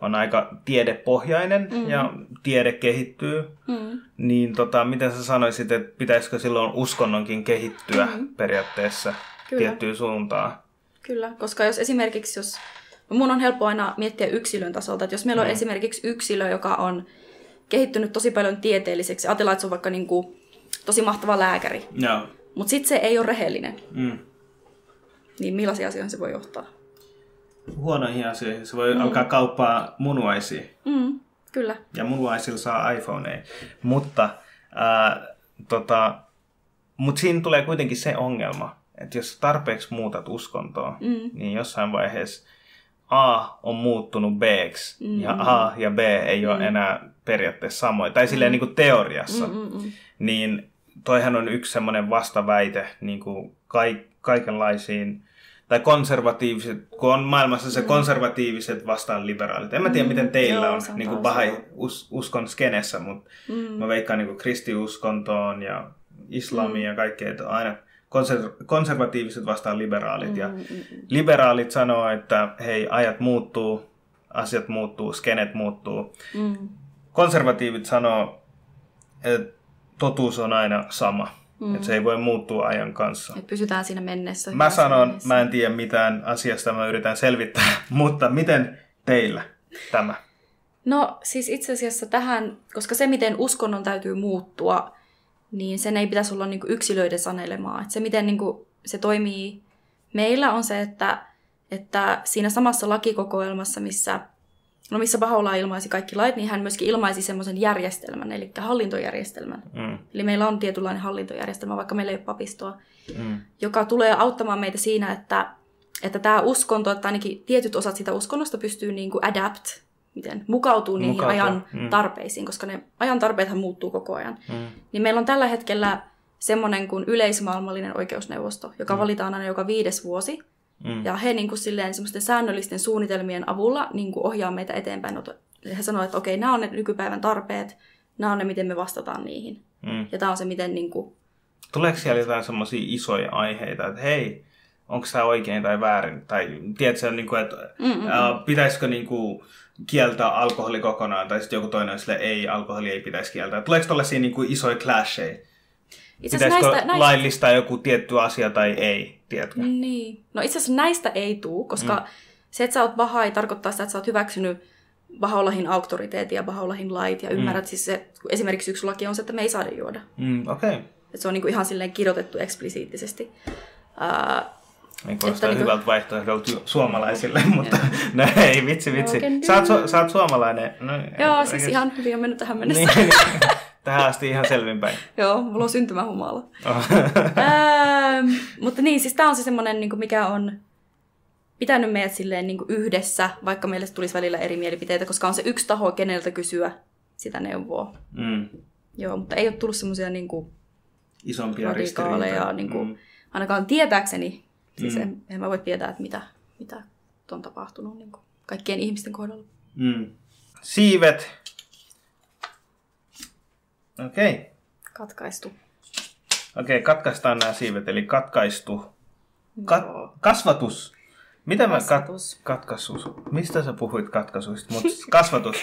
on aika tiedepohjainen Hmm. ja tiede kehittyy. Mm. Niin tota, miten sä sanoisit, että pitäisikö silloin uskonnonkin kehittyä periaatteessa Hmm. Kyllä. tiettyyn suuntaan? Kyllä, koska jos esimerkiksi, jos mun on helppo aina miettiä yksilön tasolta, että jos meillä on Mm. esimerkiksi yksilö, joka on kehittynyt tosi paljon tieteelliseksi, ajatellaan, että se on vaikka niin kuin tosi mahtava lääkäri, Joo. mutta sitten se ei ole rehellinen, Mm. niin millaisia asioihin se voi johtaa? Huonoihin asioihin. Se voi mm. alkaa kauppaa munuaisia. Mm, kyllä. Ja munuaisilla saa iPhoneja. Mutta, ää, tota, mut siinä tulee kuitenkin se ongelma, että jos tarpeeksi muutat uskontoa, Mm. niin jossain vaiheessa A on muuttunut b mm. ja A ja B ei ole enää periaatteessa samoja. Tai silleen niin kuin teoriassa. Mm-mm. Niin toihan on yksi semmoinen vastaväite niin kuin kaik- kaikenlaisiin, tai konservatiiviset, kun on maailmassa se konservatiiviset vastaan liberaalit. En mä tiedä, miten teillä Joo, on niin kuin bahai us, uskon skenessä, mutta Mm. mä veikkaan niin kuin kristiuskontoon ja islamiin ja kaikkea, että aina konser- konservatiiviset vastaan liberaalit. Ja liberaalit sanoo, että hei, ajat muuttuu, asiat muuttuu, skenet muuttuu. Mm. Konservatiivit sanoo, että totuus on aina sama. Mm. Että se ei voi muuttua ajan kanssa. Et pysytään siinä mennessä. Mä sanon, mennessä. mä en tiedä mitään asiasta, mä yritän selvittää, [LAUGHS] mutta miten teillä tämä? No siis itse asiassa tähän, koska se miten uskonnon täytyy muuttua, niin sen ei pitäisi olla niinku yksilöiden sanelemaa. Et se miten niinku se toimii meillä on se, että, että siinä samassa lakikokoelmassa, missä, no missä Bahá'u'lláh ilmaisi kaikki lait, niin hän myöskin ilmaisi semmoisen järjestelmän, eli hallintojärjestelmän. Mm, Eli meillä on tietynlainen hallintojärjestelmä, vaikka meillä ei ole papistoa, mm, joka tulee auttamaan meitä siinä, että, että tämä uskonto, että ainakin tietyt osat sitä uskonnosta pystyy niin kuin adapt, miten mukautuu niihin Mukautua, ajan mm. tarpeisiin, koska ne ajan tarpeethan muuttuu koko ajan. mm, Niin meillä on tällä hetkellä semmoinen kuin yleismaailmallinen oikeusneuvosto, joka valitaan aina joka viides vuosi. mm, Ja he niin kuin silleen semmoisten säännöllisten suunnitelmien avulla niin kuin ohjaa meitä eteenpäin. He sanoo, että okei, nämä on ne nykypäivän tarpeet, nämä on ne, miten me vastataan niihin. mm. Ja tämä on se, miten niin kuin, Tuleeko siellä jotain semmoisia isoja aiheita, että hei, onko tämä oikein tai väärin? Tai tiedätkö, niin kuin, että Mm, ää, pitäisikö niin kuin, kieltää alkoholi kokonaan, tai sitten joku toinen sille, ei, alkoholi ei pitäisi kieltää. Tuleeko tällaisia niin kuin, isoja clasheja? itse Pitäisikö näistä, näistä, laillistaa joku tietty asia tai ei, tiedätkö? Niin. No itse asiassa näistä ei tuu, koska mm. se, että sä oot bahai, tarkoittaa sitä, että sä oot hyväksynyt Bahá'u'llahin auktoriteetin ja Bahá'u'llahin lait ja ymmärrät siis se, esimerkiksi yksi laki on se, että me ei saada juoda. Mm, Okei. Okay. Et se on niinku ihan silleen kirjoitettu eksplisiittisesti. Uh, Ei kuulostaa niinku- hyvältä vaihtoehdolta ju- suomalaisille, mutta [LAUGHS] no ei, vitsi, vitsi. Oikein Sä oot, su- sä oot suomalainen. No, joo, ei- siis ihan hyvin on mennyt tähän mennessä. Niin, niin. [LAUGHS] Tähän asti ihan selvinpäin. joo, mulla on syntymähumala. Oh. ähm, mutta niin, siis tämä on se semmoinen, niin mikä on pitänyt meidät silleen niin yhdessä, vaikka meille tulisi välillä eri mielipiteitä, koska on se yksi taho, keneltä kysyä sitä neuvoa. mm. Joo, mutta ei ole tullut semmoisia niin Isompia radikaaleja, niin kuin, Mm. ainakaan tietääkseni. Siis Mm. en, en mä voi tietää, että mitä, mitä on tapahtunut niin kuin, kaikkien ihmisten kohdalla. Mm. Siivet. Okei. Okay. Katkaistu. Okei, okay, katkaistaan nämä siivet, eli katkaistu. Kat- kasvatus. Mitä mä Kasvatus. kat- katkaisuus? Mistä sä puhuit katkaisuista? Mut kasvatus.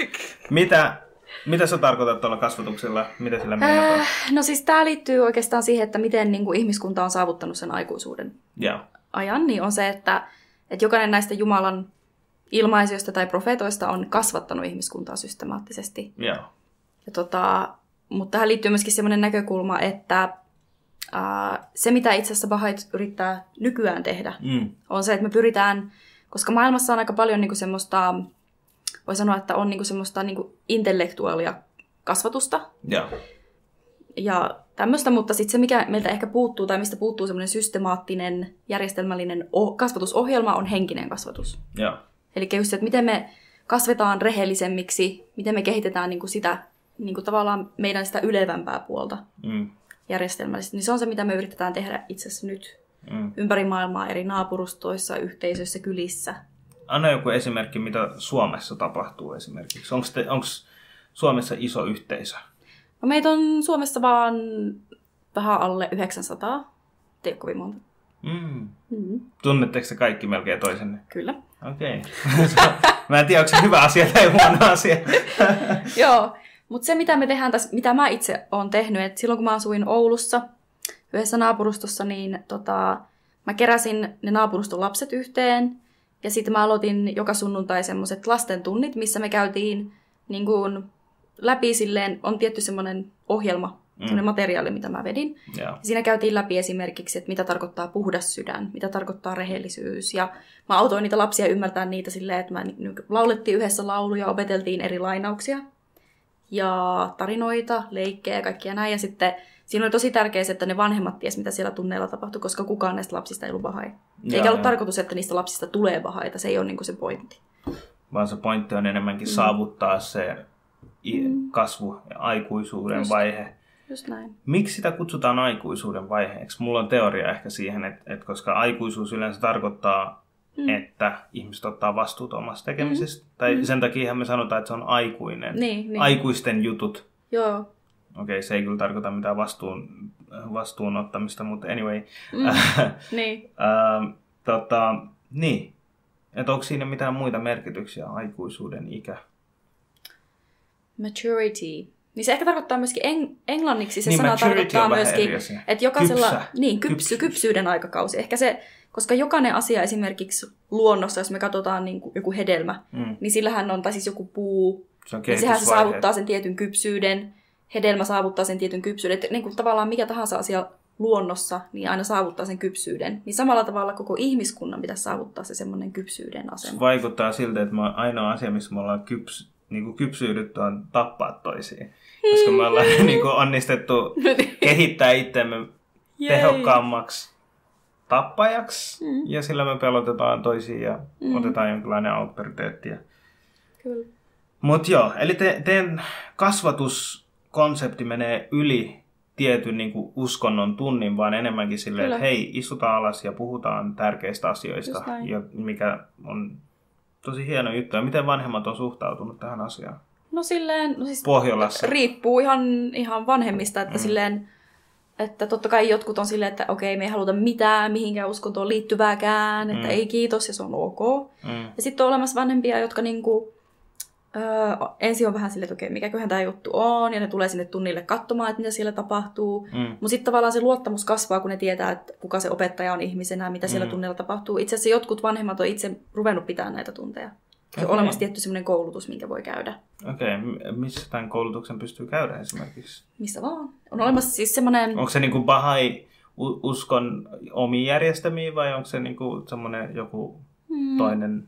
Mitä, mitä sä tarkoitat tuolla kasvatuksella? Mitä sillä? Äh, no siis tämä liittyy oikeastaan siihen, että miten niin kuin, ihmiskunta on saavuttanut sen aikuisuuden Joo. Ajan, niin on se, että, että jokainen näistä Jumalan ilmaisijoista tai profeetoista on kasvattanut ihmiskuntaa systemaattisesti. Joo. Ja tota, mutta tähän liittyy myöskin sellainen näkökulma, että ää, se, mitä itse asiassa Bahait yrittää nykyään tehdä, Mm. on se, että me pyritään, koska maailmassa on aika paljon niin kuin semmoista, voi sanoa, että on niin kuin semmoista niin kuin intellektuaalia kasvatusta Joo. ja tämmöistä, mutta sitten se, mikä meiltä ehkä puuttuu tai mistä puuttuu semmoinen systemaattinen, järjestelmällinen o- kasvatusohjelma, on henkinen kasvatus. Joo. Eli just se, että miten me kasvetaan rehellisemmiksi, miten me kehitetään niin kuin sitä niin kuin tavallaan meidän sitä ylevämpää puolta Mm. järjestelmällisesti, niin se on se, mitä me yritetään tehdä itse asiassa nyt Mm. ympäri maailmaa eri naapurustoissa, yhteisöissä, kylissä. Anna joku esimerkki, mitä Suomessa tapahtuu esimerkiksi. Onko Suomessa iso yhteisö? No meitä on Suomessa vaan vähän alle 900. Ei ole kovin monta. Mm. Mm, Tunnetteko te kaikki melkein toisenne? kyllä. Okei. Okay. [LAUGHS] Mä en tiedä, onko se hyvä asia tai huono asia. [LAUGHS] Joo, mutta se mitä me tehdään tässä, mitä mä itse olen tehnyt, että silloin kun mä asuin Oulussa yhdessä naapurustossa, niin tota, mä keräsin ne naapuruston lapset yhteen Ja sitten mä aloitin joka sunnuntai semmoiset lasten tunnit, missä me käytiin niin kuin läpi silleen, on tietty semmoinen ohjelma, mm. semmoinen materiaali, mitä mä vedin. Joo. Siinä käytiin läpi esimerkiksi, että mitä tarkoittaa puhdas sydän, mitä tarkoittaa rehellisyys. Ja mä autoin niitä lapsia ymmärtää niitä silleen, että mä laulettiin yhdessä lauluja, opeteltiin eri lainauksia ja tarinoita, leikkejä ja kaikkia näin. Ja sitten siinä oli tosi tärkeää, että ne vanhemmat ties, mitä siellä tunneilla tapahtui, koska kukaan näistä lapsista ei ollut bahai. Eikä ollut tarkoitus, että niistä lapsista tulee bahaita. Se ei ole niin se pointti. Vaan se pointti on enemmänkin mm. saavuttaa se mm. kasvu- ja aikuisuuden Just. vaihe. Just näin. Miksi sitä kutsutaan aikuisuuden vaiheeksi? Mulla on teoria ehkä siihen, että, että koska aikuisuus yleensä tarkoittaa, mm. että ihmiset ottaa vastuuta omasta tekemisestä. Mm. Tai mm. sen takia me sanotaan, että se on aikuinen. Niin, niin. Aikuisten jutut. Joo. Okei, okay, se ei kyllä tarkoita mitään vastuun, vastuun ottamista, mutta anyway. Mm. [LAUGHS] niin. uh, tota, niin. Että onko siinä mitään muita merkityksiä, aikuisuuden ikä? Maturity. Niin se ehkä tarkoittaa myöskin eng- englanniksi, se niin, sana tarkoittaa myöskin, että jokaisella, Kypsä. niin, kypsy, Kypsy. kypsyyden aikakausi. Ehkä se, koska jokainen asia esimerkiksi luonnossa, jos me katsotaan niin kuin joku hedelmä, mm. niin sillähän on, tai siis joku puu, se on niin sehän se saavuttaa sen tietyn kypsyyden, hedelmä saavuttaa sen tietyn kypsyyden. Että niin kuin tavallaan mikä tahansa asia luonnossa, niin aina saavuttaa sen kypsyyden. Niin samalla tavalla koko ihmiskunnan pitäisi saavuttaa se semmoinen kypsyyden asema. Se vaikuttaa siltä, että ainoa asia, missä me ollaan kyps, niin kuin kypsyydytty, on tappaa toisiin. Koska me ollaan [LAUGHS] niin kuin onnistettu kehittää itsemme tehokkaammaksi tappajaksi, mm. ja sillä me pelotetaan toisiin ja mm. otetaan jonkinlainen auktoriteetti. Kyllä. Mutta joo, eli te, teidän kasvatuskonsepti menee yli tietyn niin kuin uskonnon tunnin, vaan enemmänkin silleen, että hei, istutaan alas ja puhutaan tärkeistä asioista, ja mikä on tosi hieno juttu. Ja miten vanhemmat on suhtautunut tähän asiaan? No silleen, no siis Pohjolassa. riippuu ihan, ihan vanhemmista, että mm. silleen, että totta kai jotkut on silleen, että okei, me ei haluta mitään mihinkään uskontoon liittyvääkään, että mm. ei kiitos ja se on ok. Mm. Ja sitten on olemassa vanhempia, jotka niinku, öö, ensin on vähän silleen, että okei, mikäköhän tämä juttu on, ja ne tulee sinne tunnille katsomaan, että mitä siellä tapahtuu. Mm. Mutta sitten tavallaan se luottamus kasvaa, kun ne tietää, että kuka se opettaja on ihmisenä, mitä siellä mm. tunnilla tapahtuu. Itse asiassa jotkut vanhemmat on itse ruvennut pitämään näitä tunteja. Okay. On olemassa tietty sellainen koulutus, minkä voi käydä. Okei, okay. missä tämän koulutuksen pystyy käydä esimerkiksi? Missä vaan. On olemassa siis semmoinen... Onko se niin kuin Bahai uskon omiin järjestämiin vai onko se niin kuin semmoinen joku hmm. toinen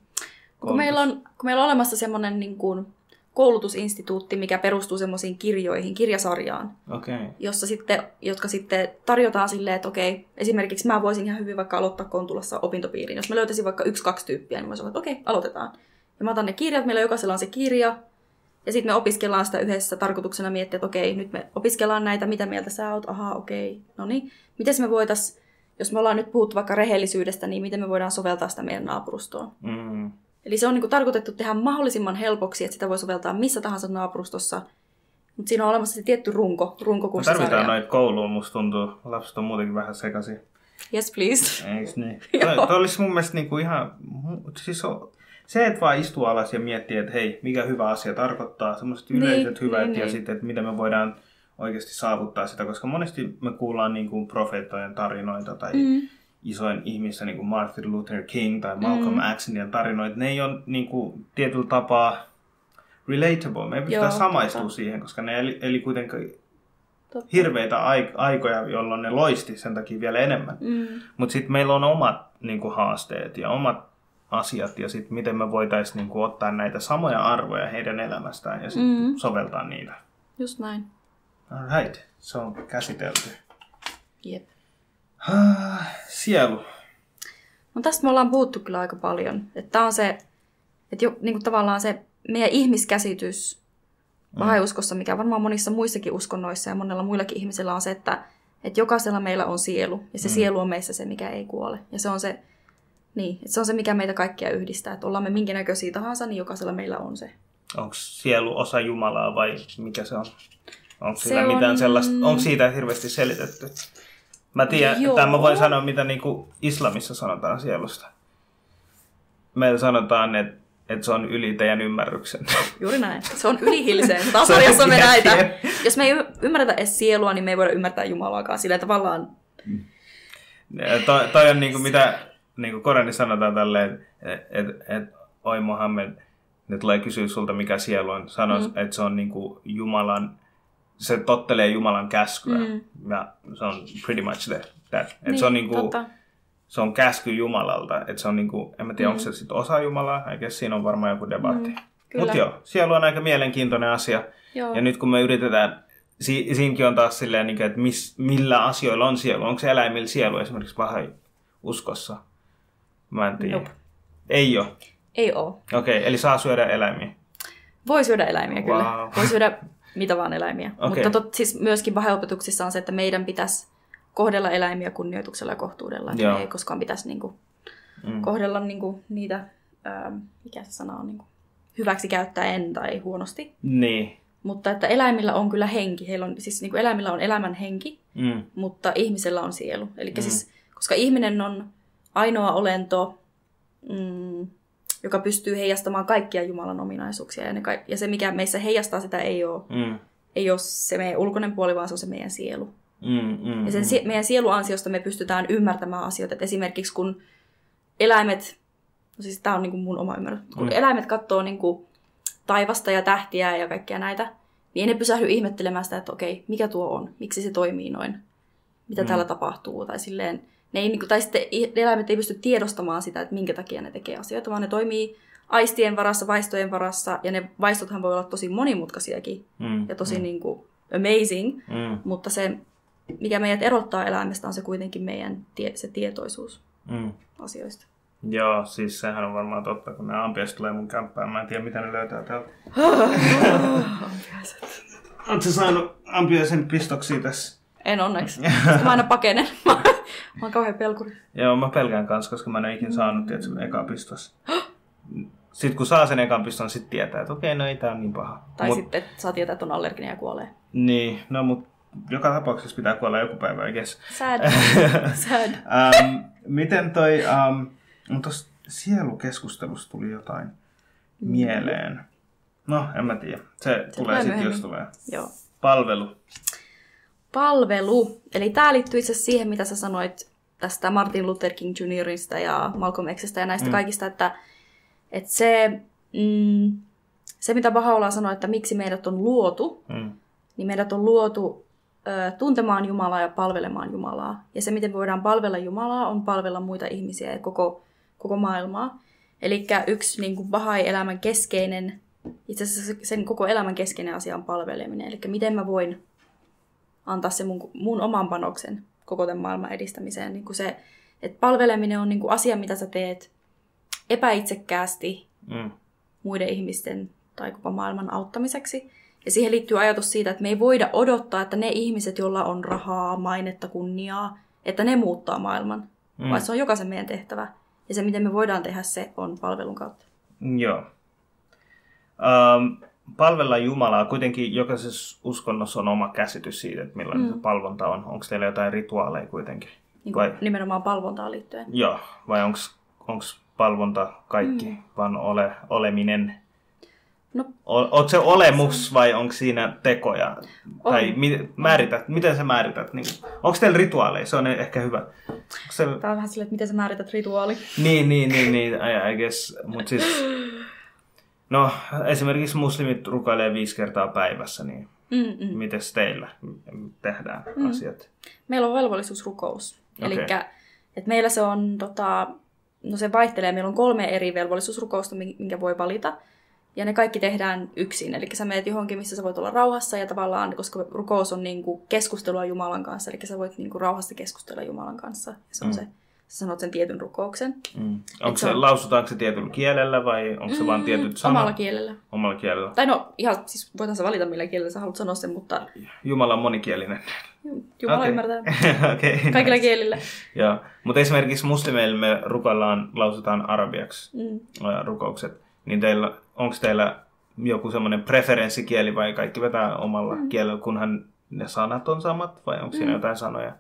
kun meillä, on, kun meillä on olemassa semmoinen niin kuin koulutusinstituutti, mikä perustuu semmoisiin kirjoihin, kirjasarjaan, okay. jossa sitten, jotka sitten tarjotaan silleen, että okei, esimerkiksi mä voisin ihan hyvin vaikka aloittaa Kontulassa opintopiiriin. Jos mä löytäisin vaikka yksi, kaksi tyyppiä, niin mä sanoin, että okei, aloitetaan. Ja mä otan ne kirjat, meillä jokaisella on se kirja, ja sitten me opiskellaan sitä yhdessä tarkoituksena miettiä, että okei, nyt me opiskellaan näitä, mitä mieltä sä oot, ahaa, okei, no niin. Miten me voitaisiin, jos me ollaan nyt puhuttu vaikka rehellisyydestä, niin miten me voidaan soveltaa sitä meidän naapurustoon? Mm. Eli se on niin kuin tarkoitettu tehdä mahdollisimman helpoksi, että sitä voi soveltaa missä tahansa naapurustossa. Mutta siinä on olemassa se tietty runko, runko Tarvitaan noita kouluun, musta tuntuu. Lapset on muutenkin vähän sekaisin. Yes, please. Eiks niin? [LAUGHS] Tuo olisi mun mielestä niinku ihan... Siis on, se, että vaan istuu alas ja miettii, että hei, mikä hyvä asia tarkoittaa, semmoiset niin, yleiset hyvät niin, ja niin. sitten, että miten me voidaan oikeasti saavuttaa sitä, koska monesti me kuullaan niin kuin profeettojen tarinoita tai mm isoin ihmisissä, niin kuin Martin Luther King tai Malcolm mm. Xin tarinoita, ne ei ole niin kuin, tietyllä tapaa relatable. Me ei pystytä samaistumaan siihen, koska ne eli, eli kuitenkin Totta. hirveitä aikoja, jolloin ne loisti sen takia vielä enemmän. Mm. Mutta sitten meillä on omat niin kuin, haasteet ja omat asiat ja sitten miten me voitaisiin niin kuin, ottaa näitä samoja arvoja heidän elämästään ja sitten mm. soveltaa niitä. Just näin. Alright, se on käsitelty. Jep. Sielu. No tästä me ollaan puhuttu kyllä aika paljon. Että on se, että jo, niin kuin tavallaan se meidän ihmiskäsitys vaheuskossa, mikä varmaan monissa muissakin uskonnoissa ja monella muillakin ihmisillä on se, että, että jokaisella meillä on sielu. Ja se mm. sielu on meissä se, mikä ei kuole. Ja se on se, niin, että se on se, mikä meitä kaikkia yhdistää. Että ollaan me minkä näköisiä tahansa, niin jokaisella meillä on se. Onko sielu osa Jumalaa vai mikä se on? Onko, se on... mitään sellaista, onko siitä hirveästi selitetty? Mä tiedän, Joo. mä voin sanoa, mitä niin kuin islamissa sanotaan sielusta. Meillä sanotaan, että että se on yli teidän ymmärryksen. Juuri näin. Se on ylihilseen. [LAUGHS] Taas jossa me näitä. Jos me ei ymmärretä edes sielua, niin me ei voida ymmärtää Jumalaakaan. Sillä tavallaan... Toi, toi on niinku mitä niin kuin Koranissa sanotaan tälleen, että et, et, oi Mohammed, ne tulee kysyä sulta, mikä sielu on. Sano, mm. että se on niin kuin Jumalan, se tottelee Jumalan käskyä. Mm. Ja se on pretty much the, that. Et niin, se on niin kuin, totta. se on käsky Jumalalta. Että se on niin kuin, en mä tiedä, mm. onko se sitten osa Jumalaa. Eikä siinä on varmaan joku debatti. Mm. Mutta joo, sielu on aika mielenkiintoinen asia. Joo. Ja nyt kun me yritetään, si- siinäkin on taas silleen, niin että mis, millä asioilla on sielu. Onko se eläimillä sielu esimerkiksi paha uskossa? Mä en tiedä. Nope. Ei ole. Ei ole. Okei, okay, eli saa syödä eläimiä. Voi syödä eläimiä kyllä. Wow. Voi syödä [LAUGHS] mitä vaan eläimiä. Okay. Mutta tot, siis myöskin paheopetuksissa on se, että meidän pitäisi kohdella eläimiä kunnioituksella ja kohtuudella. Että me ei koskaan pitäisi niinku, mm. kohdella niinku, niitä, ää, mikä se sana on, niinku, hyväksi käyttäen tai huonosti. Niin. Mutta että eläimillä on kyllä henki. Heillä on, siis niinku eläimillä on elämän henki, mm. mutta ihmisellä on sielu. Eli mm. siis, koska ihminen on ainoa olento, mm, joka pystyy heijastamaan kaikkia Jumalan ominaisuuksia. Ja, ne ka- ja se, mikä meissä heijastaa sitä, ei ole, mm. ei ole se meidän ulkoinen puoli, vaan se on se meidän sielu. Mm, mm, ja sen mm. meidän sieluansiosta me pystytään ymmärtämään asioita. Et esimerkiksi kun eläimet, no siis tämä on niin kuin mun oma ymmärrys, kun mm. eläimet katsoo niin kuin taivasta ja tähtiä ja kaikkia näitä, niin ei ne pysähdy ihmettelemään sitä, että okei, mikä tuo on, miksi se toimii noin, mitä mm. täällä tapahtuu, tai silleen, ne ei, niin tai sitten eläimet ei pysty tiedostamaan sitä, että minkä takia ne tekee asioita, vaan ne toimii aistien varassa, vaistojen varassa, ja ne vaistothan voi olla tosi monimutkaisiakin mm, ja tosi mm. niin kuin amazing, mm. mutta se, mikä meidät erottaa eläimestä, on se kuitenkin meidän tie, se tietoisuus mm. asioista. Joo, siis sehän on varmaan totta, kun ne ampiaiset tulee mun kämppään. Mä en tiedä, mitä ne löytää täältä. Oletko saanut ampiaisen pistoksia tässä? En onneksi. [LAUGHS] mä aina pakenen. Mä [LAUGHS] oon kauhean pelkuri. Joo, mä pelkään kanssa, koska mä en ole ikinä saanut tietysti eka pistos. Sitten kun saa sen ekan piston, sit tietää, että okei, no ei tää on niin paha. Tai mut... sitten saa tietää, että on allerginen ja kuolee. Niin, no mut joka tapauksessa pitää kuolla joku päivä, I guess. Sad. [LAUGHS] Sad. um, miten toi, um, no tossa sielukeskustelussa tuli jotain mm. mieleen. No, en mä tiedä. Se, se tulee sitten, jos tulee. Joo. Palvelu palvelu. Eli tämä liittyy itse siihen, mitä sä sanoit tästä Martin Luther King Jr.ista ja Malcolm Xistä ja näistä mm. kaikista, että, että se, mm, se, mitä Bahaula sanoi, että miksi meidät on luotu, mm. niin meidät on luotu ö, tuntemaan Jumalaa ja palvelemaan Jumalaa. Ja se, miten voidaan palvella Jumalaa, on palvella muita ihmisiä ja koko, koko maailmaa. Eli yksi niin kuin Bahai-elämän keskeinen, itse asiassa sen koko elämän keskeinen asia on palveleminen. Eli miten mä voin antaa se mun, mun oman panoksen koko tämän maailman edistämiseen. Niin kuin se, että palveleminen on niin kuin asia, mitä sä teet epäitsekkäästi mm. muiden ihmisten tai koko maailman auttamiseksi. Ja siihen liittyy ajatus siitä, että me ei voida odottaa, että ne ihmiset, joilla on rahaa, mainetta, kunniaa, että ne muuttaa maailman. Mm. Vaan se on jokaisen meidän tehtävä. Ja se, miten me voidaan tehdä se, on palvelun kautta. Joo. Um, palvella Jumalaa, kuitenkin jokaisessa uskonnossa on oma käsitys siitä, että millainen mm. se palvonta on. Onko teillä jotain rituaaleja kuitenkin? Niin vai? Nimenomaan palvontaan liittyen. Joo, vai onko palvonta kaikki, mm. vaan ole, oleminen? No, onko se olemus vai onko siinä tekoja? On. Tai mi, määrität, miten sä määrität? Niin, onko teillä rituaaleja? Se on ehkä hyvä. Se... Tämä on vähän silleen, että miten sä määrität rituaali. Niin, niin, niin, niin I, I guess. Mutta siis [LAUGHS] No, esimerkiksi muslimit rukailee viisi kertaa päivässä, niin Mm-mm. miten teillä tehdään mm. asiat? Meillä on velvollisuusrukous. Okay. Eli että meillä se on, tota, no se vaihtelee, meillä on kolme eri velvollisuusrukousta, minkä voi valita. Ja ne kaikki tehdään yksin. Eli sä menet johonkin, missä sä voit olla rauhassa ja tavallaan, koska rukous on niin kuin keskustelua Jumalan kanssa, eli sä voit niin kuin rauhassa keskustella Jumalan kanssa. Ja se on mm. se sanot sen tietyn rukouksen. Mm. Onko se, on... lausutaanko se tietyllä kielellä vai onko se mm, vain tietyt sanat? Omalla kielellä. Omalla kielellä. Tai no, ihan, siis voitaisiin valita millä kielellä sä haluat sanoa sen, mutta... Jumala on monikielinen. Jumala okay. ymmärtää. [LAUGHS] okay. Kaikilla kielillä. [LAUGHS] Joo, mutta esimerkiksi muslimeilla me rukoillaan, lausutaan arabiaksi mm. rukoukset. Niin teillä, onko teillä joku semmoinen preferenssikieli vai kaikki vetää omalla mm. kielellä, kunhan ne sanat on samat vai onko siinä mm. jotain sanoja?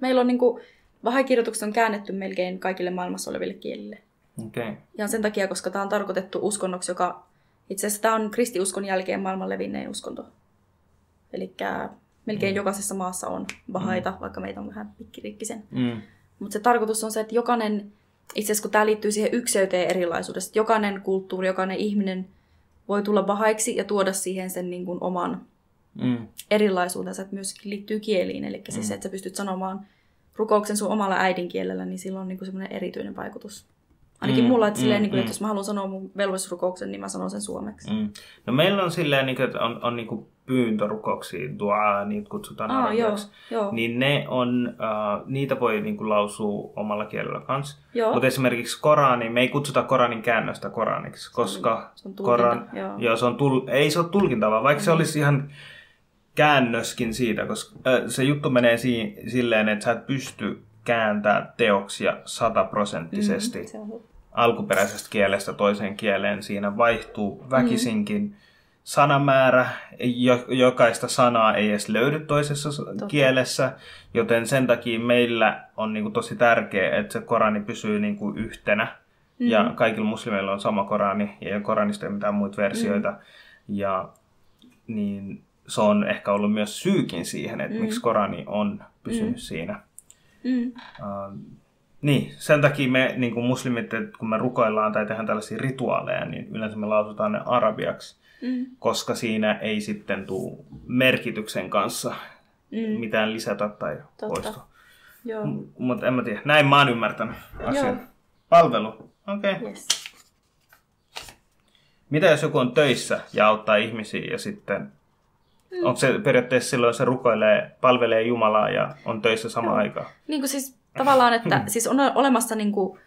Meillä on niinku Vahakirjoitukset on käännetty melkein kaikille maailmassa oleville kielille. Okay. Ja sen takia, koska tämä on tarkoitettu uskonnoksi, joka itse asiassa tämä on kristiuskon jälkeen maailman levinnein uskonto. Eli melkein mm. jokaisessa maassa on bahaita, mm. vaikka meitä on vähän pikkirikkisen. Mm. Mutta se tarkoitus on se, että jokainen itse asiassa kun tämä liittyy siihen ykseyteen erilaisuudesta, jokainen kulttuuri, jokainen ihminen voi tulla bahaiksi ja tuoda siihen sen niin kuin oman mm. erilaisuutensa, että myöskin liittyy kieliin. Eli siis mm. se, että sä pystyt sanomaan rukouksen sun omalla äidinkielellä, niin sillä on niin kuin semmoinen erityinen vaikutus. Ainakin mm, mulla, että, mm, silleen, niin kuin, mm. että jos mä haluan sanoa mun velvollisuusrukouksen, niin mä sanon sen suomeksi. Mm. No meillä on silleen, niin kuin, että on, on niin kuin pyyntörukouksia, dua, niitä kutsutaan Aa, arabiaksi. Joo, joo. Niin ne on, uh, niitä voi niin kuin, lausua omalla kielellä kanssa. Mutta esimerkiksi Korani, me ei kutsuta Koranin käännöstä Koraniksi, koska se on, tulkinta, Koran, joo. Joo, se on tul, ei se ole tulkintavaa, vaikka mm. se olisi ihan käännöskin siitä, koska se juttu menee si- silleen, että sä et pysty kääntämään teoksia sataprosenttisesti mm, alkuperäisestä kielestä toiseen kieleen. Siinä vaihtuu väkisinkin mm. sanamäärä, jo- jokaista sanaa ei edes löydy toisessa Totta. kielessä, joten sen takia meillä on niinku tosi tärkeää, että se Korani pysyy niinku yhtenä. Mm. Ja kaikilla muslimeilla on sama Korani, ja Koranista ei mitään muita versioita. Mm. Ja niin se on ehkä ollut myös syykin siihen, että mm. miksi Korani on pysynyt mm. siinä. Mm. Uh, niin, sen takia me niin kuin muslimit, että kun me rukoillaan tai tehdään tällaisia rituaaleja, niin yleensä me lausutaan ne arabiaksi, mm. koska siinä ei sitten tule merkityksen kanssa mm. mitään lisätä tai Totta. poistua. M- mutta en mä tiedä, näin mä oon ymmärtänyt asian. Joo. Palvelu, okei. Okay. Yes. Mitä jos joku on töissä ja auttaa ihmisiä ja sitten Mm. Onko se periaatteessa silloin se rukoilee, palvelee Jumalaa ja on töissä samaan aikaan? Niin kuin siis tavallaan, että siis on olemassa niin kuin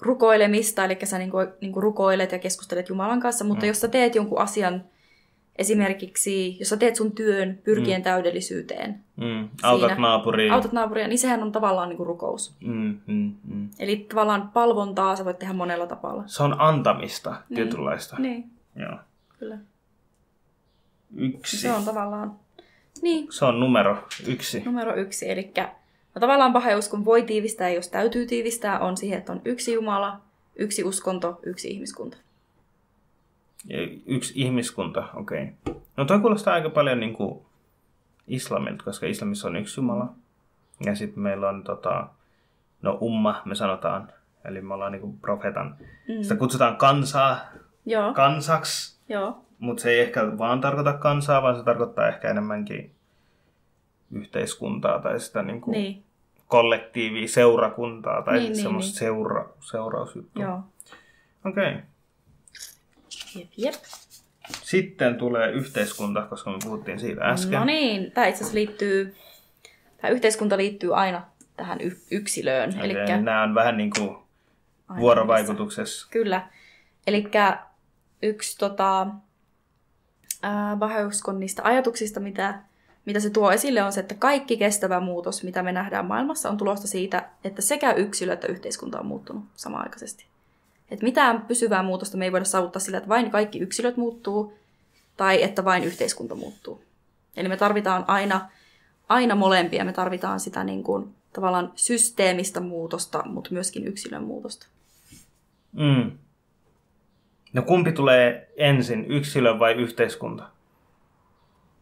rukoilemista, eli sä niin kuin, niin kuin rukoilet ja keskustelet Jumalan kanssa, mutta mm. jos sä teet jonkun asian, esimerkiksi jos sä teet sun työn pyrkien mm. täydellisyyteen. Mm. Autat siinä, naapuria. Autat naapuria, niin sehän on tavallaan niin kuin rukous. Mm, mm, mm. Eli tavallaan palvontaa sä voit tehdä monella tavalla. Se on antamista niin. tietynlaista. Niin. Joo. Kyllä. Yksi. Se on tavallaan... Niin. Se on numero yksi. Numero yksi, eli no tavallaan paheuskon voi tiivistää, jos täytyy tiivistää, on siihen, että on yksi Jumala, yksi uskonto, yksi ihmiskunta. Ja yksi ihmiskunta, okei. Okay. No toi kuulostaa aika paljon niin kuin islamilta, koska islamissa on yksi Jumala. Ja sitten meillä on tota, no umma, me sanotaan, eli me ollaan niin kuin profeetan. Mm. Sitä kutsutaan kansaa Joo. kansaksi. Joo. Mutta se ei ehkä vaan tarkoita kansaa, vaan se tarkoittaa ehkä enemmänkin yhteiskuntaa tai sitä niin kuin niin. kollektiivia, seurakuntaa tai niin, semmoista niin, seura, seurausjuttua. Joo. Okei. Okay. Jep, jep. Sitten tulee yhteiskunta, koska me puhuttiin siitä äsken. No niin, tämä itse asiassa liittyy, tämä yhteiskunta liittyy aina tähän y- yksilöön. Okay, Elikkä... Nämä on vähän niin kuin vuorovaikutuksessa. Kyllä. Eli yksi tota, niistä ajatuksista, mitä, mitä se tuo esille, on se, että kaikki kestävä muutos, mitä me nähdään maailmassa, on tulosta siitä, että sekä yksilö että yhteiskunta on muuttunut samaaikaisesti. Et mitään pysyvää muutosta me ei voida saavuttaa sillä, että vain kaikki yksilöt muuttuu tai että vain yhteiskunta muuttuu. Eli me tarvitaan aina, aina molempia. Me tarvitaan sitä niin kuin, tavallaan systeemistä muutosta, mutta myöskin yksilön muutosta. Mm. No kumpi tulee ensin, yksilö vai yhteiskunta?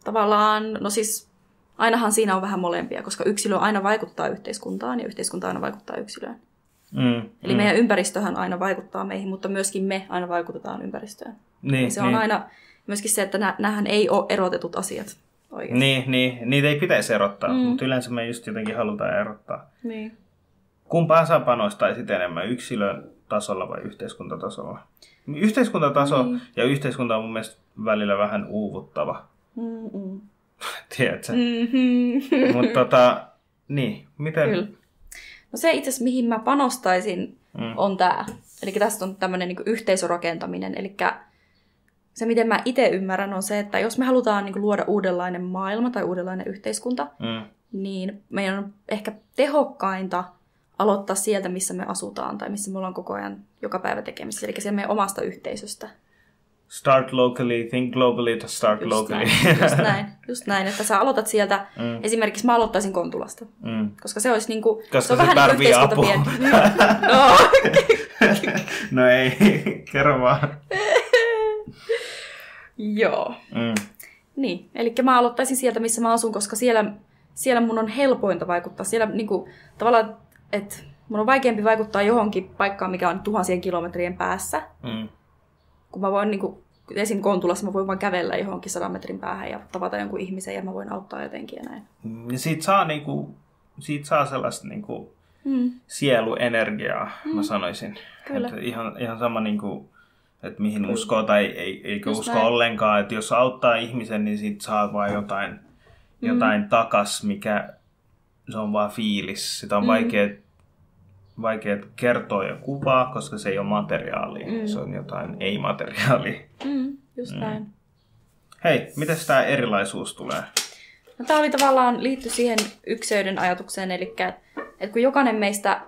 Tavallaan, no siis ainahan siinä on vähän molempia, koska yksilö aina vaikuttaa yhteiskuntaan ja yhteiskunta aina vaikuttaa yksilöön. Mm, Eli mm. meidän ympäristöhän aina vaikuttaa meihin, mutta myöskin me aina vaikutetaan ympäristöön. Niin, ja se on niin. aina myöskin se, että näähän ei ole erotetut asiat oikeasti. Niin, niin, niitä ei pitäisi erottaa, mm. mutta yleensä me just jotenkin halutaan erottaa. Niin. Kumpaan sä panostaisit enemmän, yksilön tasolla vai yhteiskuntatasolla? Yhteiskuntataso niin. ja yhteiskunta on mun mielestä välillä vähän uuvuttava. Mm-mm. [LAUGHS] Tiedätkö? Mm-hmm. Mutta tota, niin, miten... Kyllä. No se itse asiassa, mihin mä panostaisin, mm. on tämä. Eli tästä on tämmöinen niin yhteisörakentaminen. Eli se, miten mä itse ymmärrän, on se, että jos me halutaan niin luoda uudenlainen maailma tai uudenlainen yhteiskunta, mm. niin meidän on ehkä tehokkainta aloittaa sieltä, missä me asutaan tai missä me ollaan koko ajan joka päivä tekemisissä, eli sieltä meidän omasta yhteisöstä. Start locally, think globally to start just locally. Näin, just [LAUGHS] näin, just näin, että sä aloitat sieltä, mm. esimerkiksi mä aloittaisin Kontulasta, mm. koska se olisi niinku, koska se on se vähän niin apua. [LAUGHS] no. [LAUGHS] no ei, kerro vaan. Joo. Mm. Niin, eli mä aloittaisin sieltä, missä mä asun, koska siellä, siellä mun on helpointa vaikuttaa. Siellä niinku, tavallaan että mun on vaikeampi vaikuttaa johonkin paikkaan, mikä on tuhansien kilometrien päässä. Mm. Kun mä voin niin kuin, esim. Kontulassa mä voin vaan kävellä johonkin sadan metrin päähän ja tavata jonkun ihmisen ja mä voin auttaa jotenkin ja näin. Ja siitä saa, niinku, siitä saa sellaista niinku, Mm. sieluenergiaa, mm. mä sanoisin. Kyllä. Että ihan, ihan sama, niinku, että mihin uskoo tai ei, eikö Just usko näin. ollenkaan. Että jos auttaa ihmisen, niin siitä saa vaan jotain, Mm. jotain takas, mikä se on vaan fiilis. Sitä on Mm. vaikea, vaikea kertoa ja kuvaa, koska se ei ole materiaalia. Mm. Se on jotain ei-materiaalia. Mm, just näin. Hei, miten tämä erilaisuus tulee? No, tämä oli tavallaan liitty siihen ykseyden ajatukseen, eli että kun jokainen meistä,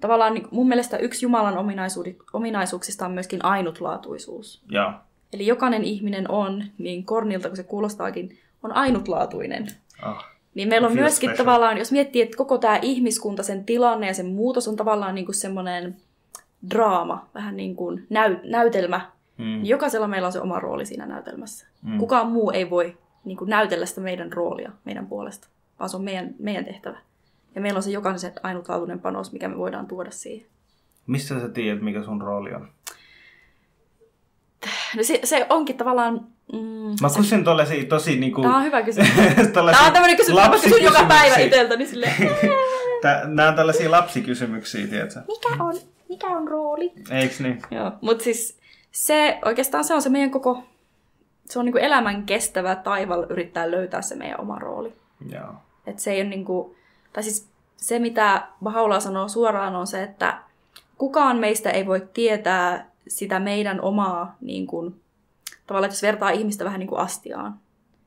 tavallaan niin mun mielestä yksi Jumalan ominaisuuksista on myöskin ainutlaatuisuus. Ja, Eli jokainen ihminen on, niin kornilta kuin se kuulostaakin, on ainutlaatuinen. ah, Niin meillä on myöskin special. tavallaan, jos miettii, että koko tämä ihmiskunta, sen tilanne ja sen muutos on tavallaan niin kuin semmoinen draama, vähän niin kuin näy, näytelmä. mm, jokaisella meillä on se oma rooli siinä näytelmässä. Mm. Kukaan muu ei voi niin kuin näytellä sitä meidän roolia meidän puolesta, vaan se on meidän, meidän tehtävä. Ja meillä on se jokaisen ainutlaatuinen panos, mikä me voidaan tuoda siihen. Mistä sä tiedät, mikä sun rooli on? No se, se onkin tavallaan... Mm, Mä tollasia tosi niinku... Tämä on hyvä kysymys. [LAUGHS] tällaisia Tämä on tämmöinen kysymys, mä kysyn joka päivä lapsikysymyksiä. itseltäni silleen, [LAUGHS] Tää, nää on tällaisia lapsikysymyksiä, tiedätkö? mikä on, mikä on rooli? Eiks niin? Joo, mutta siis se, oikeastaan se on se meidän koko, se on niinku elämän kestävä taival yrittää löytää se meidän oma rooli. Joo. Et se ei ole niinku, tai siis se mitä Bahaula sanoo suoraan on se, että kukaan meistä ei voi tietää sitä meidän omaa, niin kuin, tavallaan että jos vertaa ihmistä vähän niin kuin astiaan.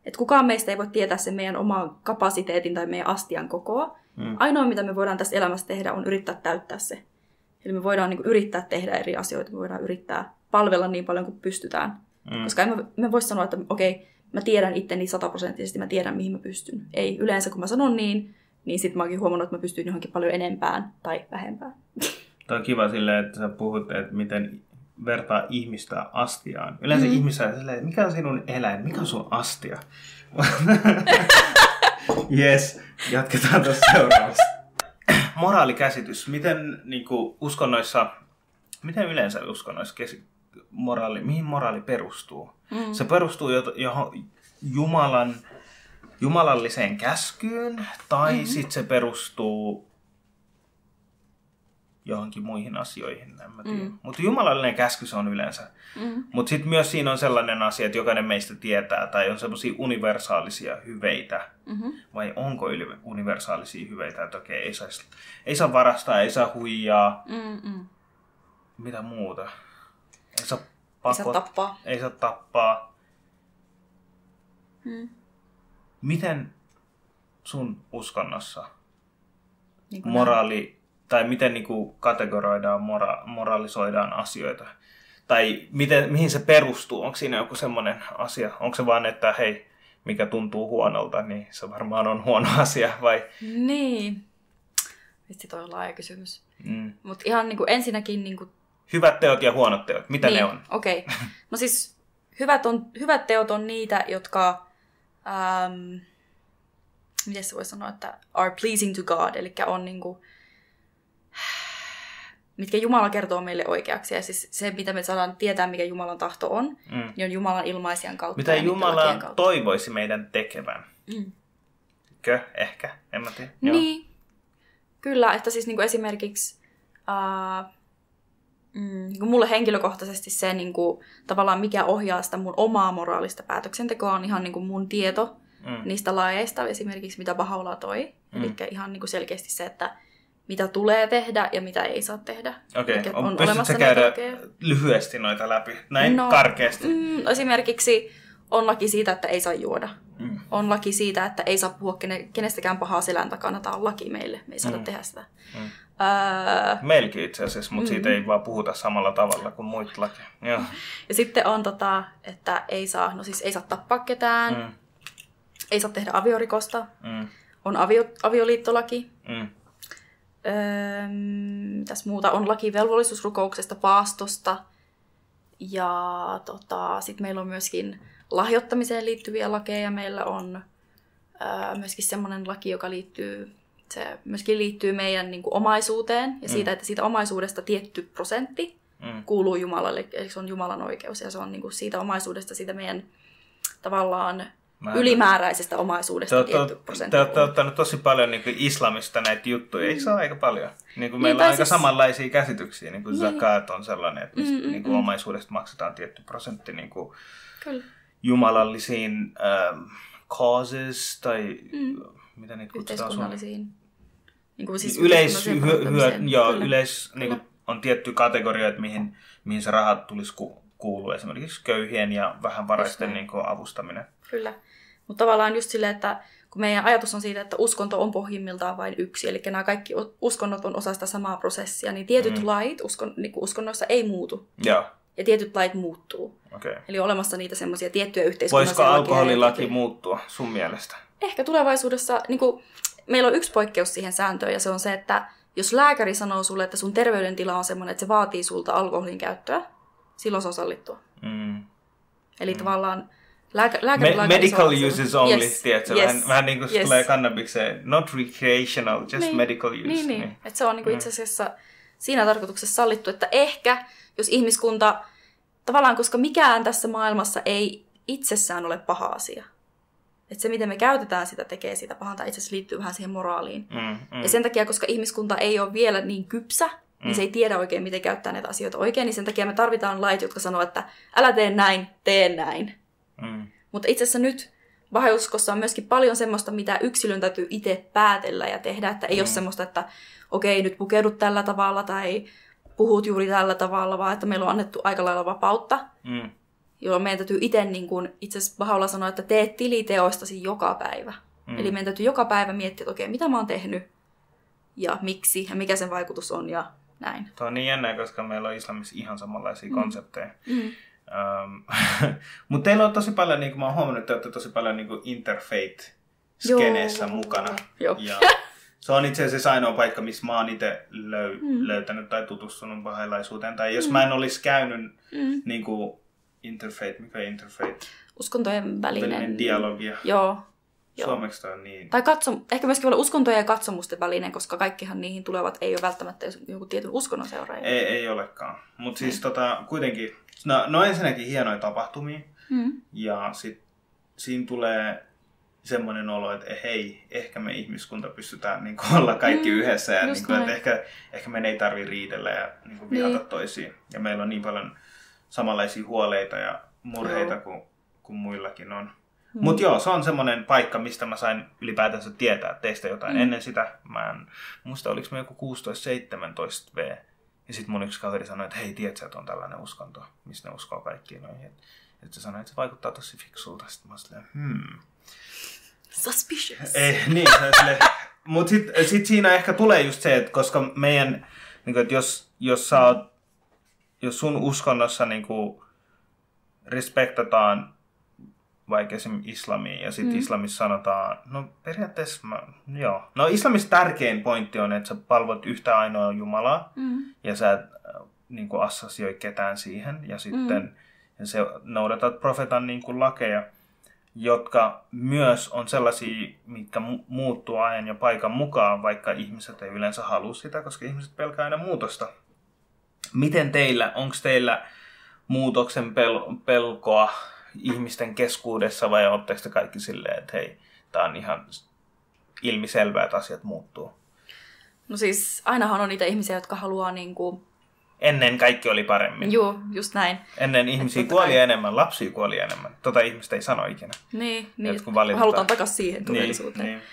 Et kukaan meistä ei voi tietää sen meidän oman kapasiteetin tai meidän astian kokoa. Mm. Ainoa, mitä me voidaan tässä elämässä tehdä, on yrittää täyttää se. Eli me voidaan niin kuin, yrittää tehdä eri asioita, me voidaan yrittää palvella niin paljon kuin pystytään. Mm. Koska en mä, mä voi sanoa, että okei, mä tiedän itteni sataprosenttisesti, mä tiedän mihin mä pystyn. Ei, yleensä kun mä sanon niin, niin sit mä oonkin huomannut, että mä pystyn johonkin paljon enempään tai vähempään. Toi on kiva silleen, että sä puhut, että miten vertaa ihmistä astiaan. Yleensä Mm. ihmisiä silleen, mikä on sinun eläin, mikä on sun astia? [LAUGHS] yes, jatketaan tuossa seuraavassa. Moraalikäsitys. Miten niin kuin, uskonnoissa, miten yleensä uskonnoissa kesi, moraali, mihin moraali perustuu? Mm. Se perustuu jo, johon Jumalan, jumalalliseen käskyyn, tai Mhm. mm-hmm. sitten se perustuu johonkin muihin asioihin, en mä tiedä. Mm. Mutta jumalallinen käsky se on yleensä. Mm. Mutta sitten myös siinä on sellainen asia, että jokainen meistä tietää, tai on semmoisia universaalisia hyveitä, Mm-hmm. vai onko yli- universaalisia hyveitä, että okei, ei, saa, ei saa varastaa, ei saa huijaa, Mm-mm. mitä muuta. Ei saa, Ei saa pakot- tappaa. ei saa tappaa. Mm. Miten sun uskonnossa Niin moraali, tai miten niinku kategoroidaan, mora, moralisoidaan asioita? Tai miten, mihin se perustuu? Onko siinä joku semmoinen asia? Onko se vaan, että hei, mikä tuntuu huonolta, niin se varmaan on huono [LAUGHS] asia, vai? Niin. Vitsi, toi on laaja kysymys. Mm. Mutta ihan niin kuin ensinnäkin... Niin kuin, Hyvät teot ja huonot teot, mitä niin, ne on? Okei. Okay. [LAUGHS] No siis hyvät, on, hyvät teot on niitä, jotka... Ähm, miten se voi sanoa, että are pleasing to God, eli on niin kuin, mitkä Jumala kertoo meille oikeaksi. Ja siis se, mitä me saadaan tietää, mikä Jumalan tahto on, Mm. niin on Jumalan ilmaisijan kautta. Mitä Jumala kautta. toivoisi meidän tekevän? Mm. Kö? Ehkä? En mä tiedä. Niin. Kyllä, että siis niinku esimerkiksi uh, mm, niinku mulle henkilökohtaisesti se niinku, tavallaan mikä ohjaa sitä mun omaa moraalista päätöksentekoa on ihan niinku mun tieto Mm. niistä laeista, esimerkiksi mitä Bahaula toi. Mm. Eli ihan niinku selkeästi se, että mitä tulee tehdä ja mitä ei saa tehdä. Okei, okay. pystytkö näitä käydä lakeja. lyhyesti noita läpi? Näin No, karkeasti. Mm, esimerkiksi on laki siitä, että ei saa juoda. Mm. On laki siitä, että ei saa puhua kene- kenestäkään pahaa selän takana. Tämä on laki meille. Me ei saada Mm. tehdä sitä. Mm. Öö, Meilläkin itse asiassa, mutta Mm. siitä ei vaan puhuta samalla tavalla kuin muita lakeja. Joo. [LAUGHS] Ja sitten on, tota, että ei saa, no siis ei saa tappaa ketään, mm. Mm. ei saa tehdä aviorikosta, Mm. on avio, avioliittolaki, Mm. Öö, mitäs muuta, on laki velvollisuusrukouksesta, paastosta, ja tota, sitten meillä on myöskin lahjoittamiseen liittyviä lakeja, meillä on öö, myöskin semmoinen laki, joka liittyy se myöskin liittyy meidän niin kuin, omaisuuteen ja Mm. siitä, että siitä omaisuudesta tietty prosentti Mm. kuuluu Jumalalle, eli se on Jumalan oikeus ja se on niin kuin, siitä omaisuudesta, siitä meidän tavallaan Mä- ylimääräisestä omaisuudesta Te, tietty prosentti. te olette ottanut tosi paljon niin kuin islamista näitä juttuja, eikö se ole aika paljon? Niin kuin meillä tai on aika siis- samanlaisia käsityksiä, niin kuin Niin. zakat on sellainen, että mistä, Mm, mm, niin kuin mm. omaisuudesta maksetaan tietty prosentti niin kuin Kyllä. jumalallisiin ähm, causes, tai Mm. mitä niitä kutsutaan Yhteiskunnallisiin. Niin kuin siis yleis, yhteiskunnalliseen hyö, hyö, joo, Kyllä. yleis, niin kuin, on tietty kategoria, että mihin, mihin se rahat tulisi ku, kuulua. Esimerkiksi köyhien ja vähän varaisten niin kuin, avustaminen. Kyllä. Mutta tavallaan just silleen, että kun meidän ajatus on siitä, että uskonto on pohjimmiltaan vain yksi, eli nämä kaikki uskonnot on osa sitä samaa prosessia, niin tietyt Mm. lait uskon, niin uskonnoissa ei muutu. Joo, Ja tietyt lait muuttuu. Okay. Eli on olemassa niitä semmoisia tiettyjä Voisiko yhteiskunnallisia ja alkoholilaki muuttua sun mielestä? Ehkä tulevaisuudessa, niin kuin, meillä on yksi poikkeus siihen sääntöön, ja se on se, että jos lääkäri sanoo sulle, että sun terveydentila on semmoinen, että se vaatii sulta alkoholin käyttöä, silloin se on sallittua. Mm. Eli mm. tavallaan lääkä, Me- medical sanoo- uses only, Yes, tiedätkö? yes, Vähän, vähän niin kuin yes. tulee kannabikseen. Not recreational, just Niin, medical use. Niin, niin. Että se on niinku itse asiassa siinä tarkoituksessa sallittu, että ehkä jos ihmiskunta, tavallaan koska mikään tässä maailmassa ei itsessään ole paha asia. Että se, miten me käytetään sitä, tekee sitä pahaa, tai itse asiassa liittyy vähän siihen moraaliin. Mm, mm. Ja sen takia, koska ihmiskunta ei ole vielä niin kypsä, niin se ei tiedä oikein, miten käyttää näitä asioita oikein, niin sen takia me tarvitaan lait, jotka sanoo, että älä tee näin, tee näin. Mm. Mutta itse asiassa nyt vaheuskossa on myöskin paljon semmoista, mitä yksilön täytyy itse päätellä ja tehdä, että ei mm. ole semmoista, että okei, nyt pukeudut tällä tavalla tai puhut juuri tällä tavalla, vaan että meillä on annettu aika lailla vapautta, Mm. jolloin meidän täytyy itse, niin kuin, itse asiassa Baha'u'llah sanoi, että tee tiliteoistasi joka päivä. Mm. Eli meidän täytyy joka päivä miettiä, että okei, mitä mä oon tehnyt ja miksi ja mikä sen vaikutus on ja näin. Tuo on niin jännää, koska meillä on islamissa ihan samanlaisia mm. konsepteja. Mm. [LAUGHS] Mutta teillä on tosi paljon, niin kuin mä oon huomannut, että te olette tosi paljon niin interfaith-skeneessä Joo. mukana. Joo. Ja se on itse asiassa ainoa paikka, missä mä oon itse löy- mm. löytänyt tai tutustunut bahailaisuuteen. Tai jos mm. mä en olisi käynyt Mm. niin kuin interfaith, mikä on interfaith? Uskontojen välinen... Välinen dialogia. Joo. Joo. Suomeksi toi on niin. Tai katso, ehkä myöskin olla uskontojen ja katsomusten välinen, koska kaikkihan niihin tulevat ei ole välttämättä joku tietyn uskonnon seuraajia. Ei, ei olekaan. Mutta siis tota, kuitenkin, no, no ensinnäkin hienoja tapahtumia. Mm. Ja sit siinä tulee semmoinen olo, että hei, ehkä me ihmiskunta pystytään niin kuin, [LAUGHS] olla kaikki Mm, yhdessä ja niin kuin, että ehkä, ehkä me ei tarvi riidellä ja niin kuin, vihata Niin. toisiin. Ja meillä on niin paljon samanlaisia huoleita ja murheita Joo. kuin, kuin muillakin on. Mm. Mutta joo, se on semmoinen paikka, mistä mä sain ylipäätänsä tietää teistä jotain. Mm. Ennen sitä mä en muista, oliko mä joku 16-17 V. Ja sitten mun yksi kaveri sanoi, että hei, tiedätkö, että on tällainen uskonto, mistä ne uskoo kaikkiin noihin. Että et se sanoi, että se vaikuttaa tosi fiksulta. Sitten mä silleen, hmm. Suspicious. Ei, niin, on silleen. Mutta sitten sit siinä ehkä tulee just se, että koska meidän, niin kuin, että jos, jos sä oot, jos sun uskonnossa niin kuin, respektataan vaikka esim. islamiin, ja sitten mm. islamissa sanotaan, no periaatteessa, mä, joo. No islamissa tärkein pointti on, että sä palvot yhtä ainoa Jumalaa, Mm. ja sä et äh, niin kuin assosioi ketään siihen, ja sitten mm. ja se noudatat profetan niin kuin lakeja, jotka myös on sellaisia, mitkä mu- muuttuu ajan ja paikan mukaan, vaikka ihmiset ei yleensä halua sitä, koska ihmiset pelkää aina muutosta. Miten teillä, onko teillä muutoksen pel- pelkoa ihmisten keskuudessa vai oletteko te kaikki silleen, että hei, tämä on ihan ilmiselvää, että asiat muuttuu? No siis ainahan on niitä ihmisiä, jotka haluaa niinku... Ennen kaikki oli paremmin. Juu, just näin. Ennen ihmisiä totta kuoli kai. enemmän, lapsia kuoli enemmän. Tota ihmistä ei sano ikinä. Niin, niin että valitetaan. halutaan takaisin siihen todellisuuteen. Niin, niin.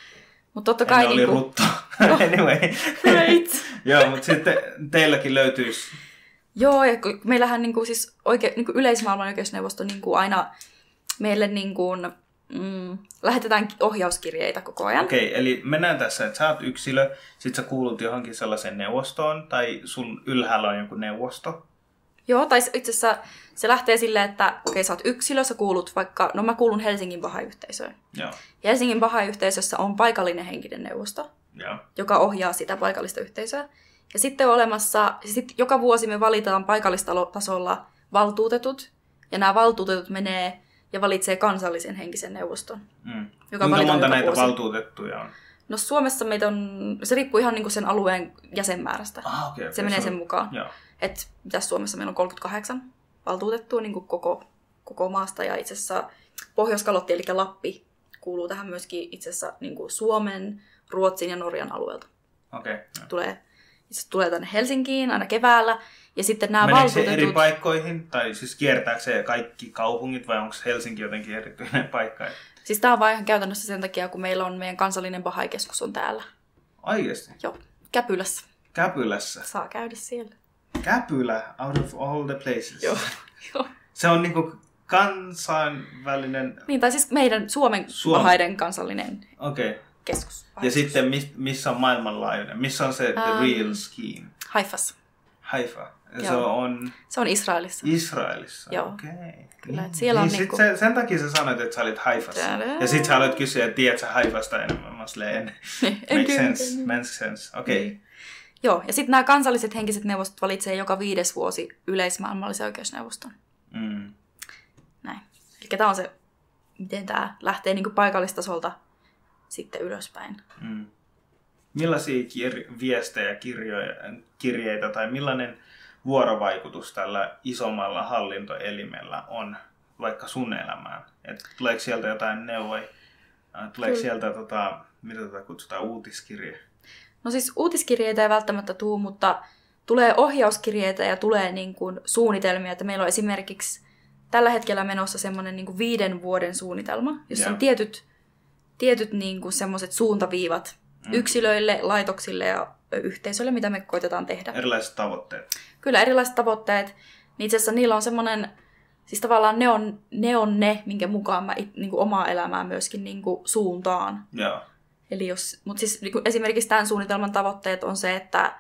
Mutta totta Ennen kai oli niinku... rutto. [LAUGHS] anyway. Right. [LAUGHS] Joo, mutta sitten teilläkin löytyisi... Joo, ja meillähän niinku siis oike, niinku yleismaailman oikeusneuvosto niinku aina meille niinku, mm, lähetetään ohjauskirjeitä koko ajan. Okei, okay, eli mennään tässä, että sä oot yksilö, sit sä kuulut johonkin sellaiseen neuvostoon, tai sun ylhäällä on joku neuvosto. Joo, tai itse asiassa se lähtee silleen, että okei, sä oot yksilö, sä kuulut vaikka, no mä kuulun Helsingin Baha-yhteisöön. Joo, Helsingin Baha-yhteisössä on paikallinen henkinen neuvosto, joo. joka ohjaa sitä paikallista yhteisöä. Ja sitten on olemassa, sit joka vuosi me valitaan paikallistasolla valtuutetut, ja nämä valtuutetut menee ja valitsee kansallisen henkisen neuvoston. Mm. Joka Kuinka monta näitä vuosi. valtuutettuja on? No Suomessa meitä on, se riippuu ihan niin kuin sen alueen jäsenmäärästä. Ah, okay, okay. se menee sen on- mukaan. Että mitäs Suomessa meillä on 38 valtuutettua niin kuin koko, koko maasta ja itse asiassa Pohjois-Kalotti eli Lappi kuuluu tähän myöskin itse asiassa niin kuin Suomen, Ruotsin ja Norjan alueelta. Okei. Okay. Tulee, asiassa tulee tänne Helsinkiin aina keväällä ja sitten nämä Meneekö se valtuutetut... eri paikkoihin? Tai siis kiertääkö se kaikki kaupungit vai onko Helsinki jotenkin erityinen paikka? Siis tämä on vaan ihan käytännössä sen takia, kun meillä on meidän kansallinen Bahai-keskus on täällä. Oikeasti? Joo, Käpylässä. Käpylässä. Saa käydä siellä. Käpylä, out of all the places. Joo. [LAUGHS] Joo. Se on niinku kansainvälinen... Niin, tai siis meidän Suomen Suom- Bahaiden kansallinen Okei. Okay. Keskus. Ja sitten mis, missä on maailmanlaajuinen? Missä on se the Ähm. real scheme? Haifas. Haifa. Se on Se on Israelissa. Israelissa. Joo. Okei. Kyllä, et siellä on niin niinku- se, sen takia sä sanoit, että sä olit Haifassa. Ja sit sä aloit kysyä, että tiedät sä Haifasta enemmän. Mä silleen, en. [LAUGHS] Tiedä, sense. Makes sense. Okei. Okay. Joo, ja sitten nämä kansalliset henkiset neuvostot valitsee joka viides vuosi yleismaailmallisen oikeusneuvoston. Mm. Näin. Eli tämä on se, miten tämä lähtee niin paikallistasolta sitten ylöspäin. Mm. Millaisia kir- viestejä, kirjoja, kirjeitä tai millainen vuorovaikutus tällä isommalla hallintoelimellä on vaikka sun elämään? Et tuleeko sieltä jotain neuvoja? Äh, Tuleeko Kyllä. sieltä, tota, mitä tätä kutsutaan, uutiskirje? No siis uutiskirjeitä ei välttämättä tuu, mutta tulee ohjauskirjeitä ja tulee niin kuin suunnitelmia. Että meillä on esimerkiksi tällä hetkellä menossa semmoinen niin viiden vuoden suunnitelma, jossa Joo. on tietyt, tietyt niin kuin semmoiset suuntaviivat Mm. yksilöille, laitoksille ja yhteisöille, mitä me koitetaan tehdä. Erilaiset tavoitteet. Kyllä erilaiset tavoitteet, niin itse asiassa niillä on semmoinen, siis tavallaan ne on ne, on ne minkä mukaan mä it, niin kuin omaa elämää myöskin niin kuin suuntaan. Joo. Eli jos, mutta siis niin kuin esimerkiksi tämän suunnitelman tavoitteet on se, että,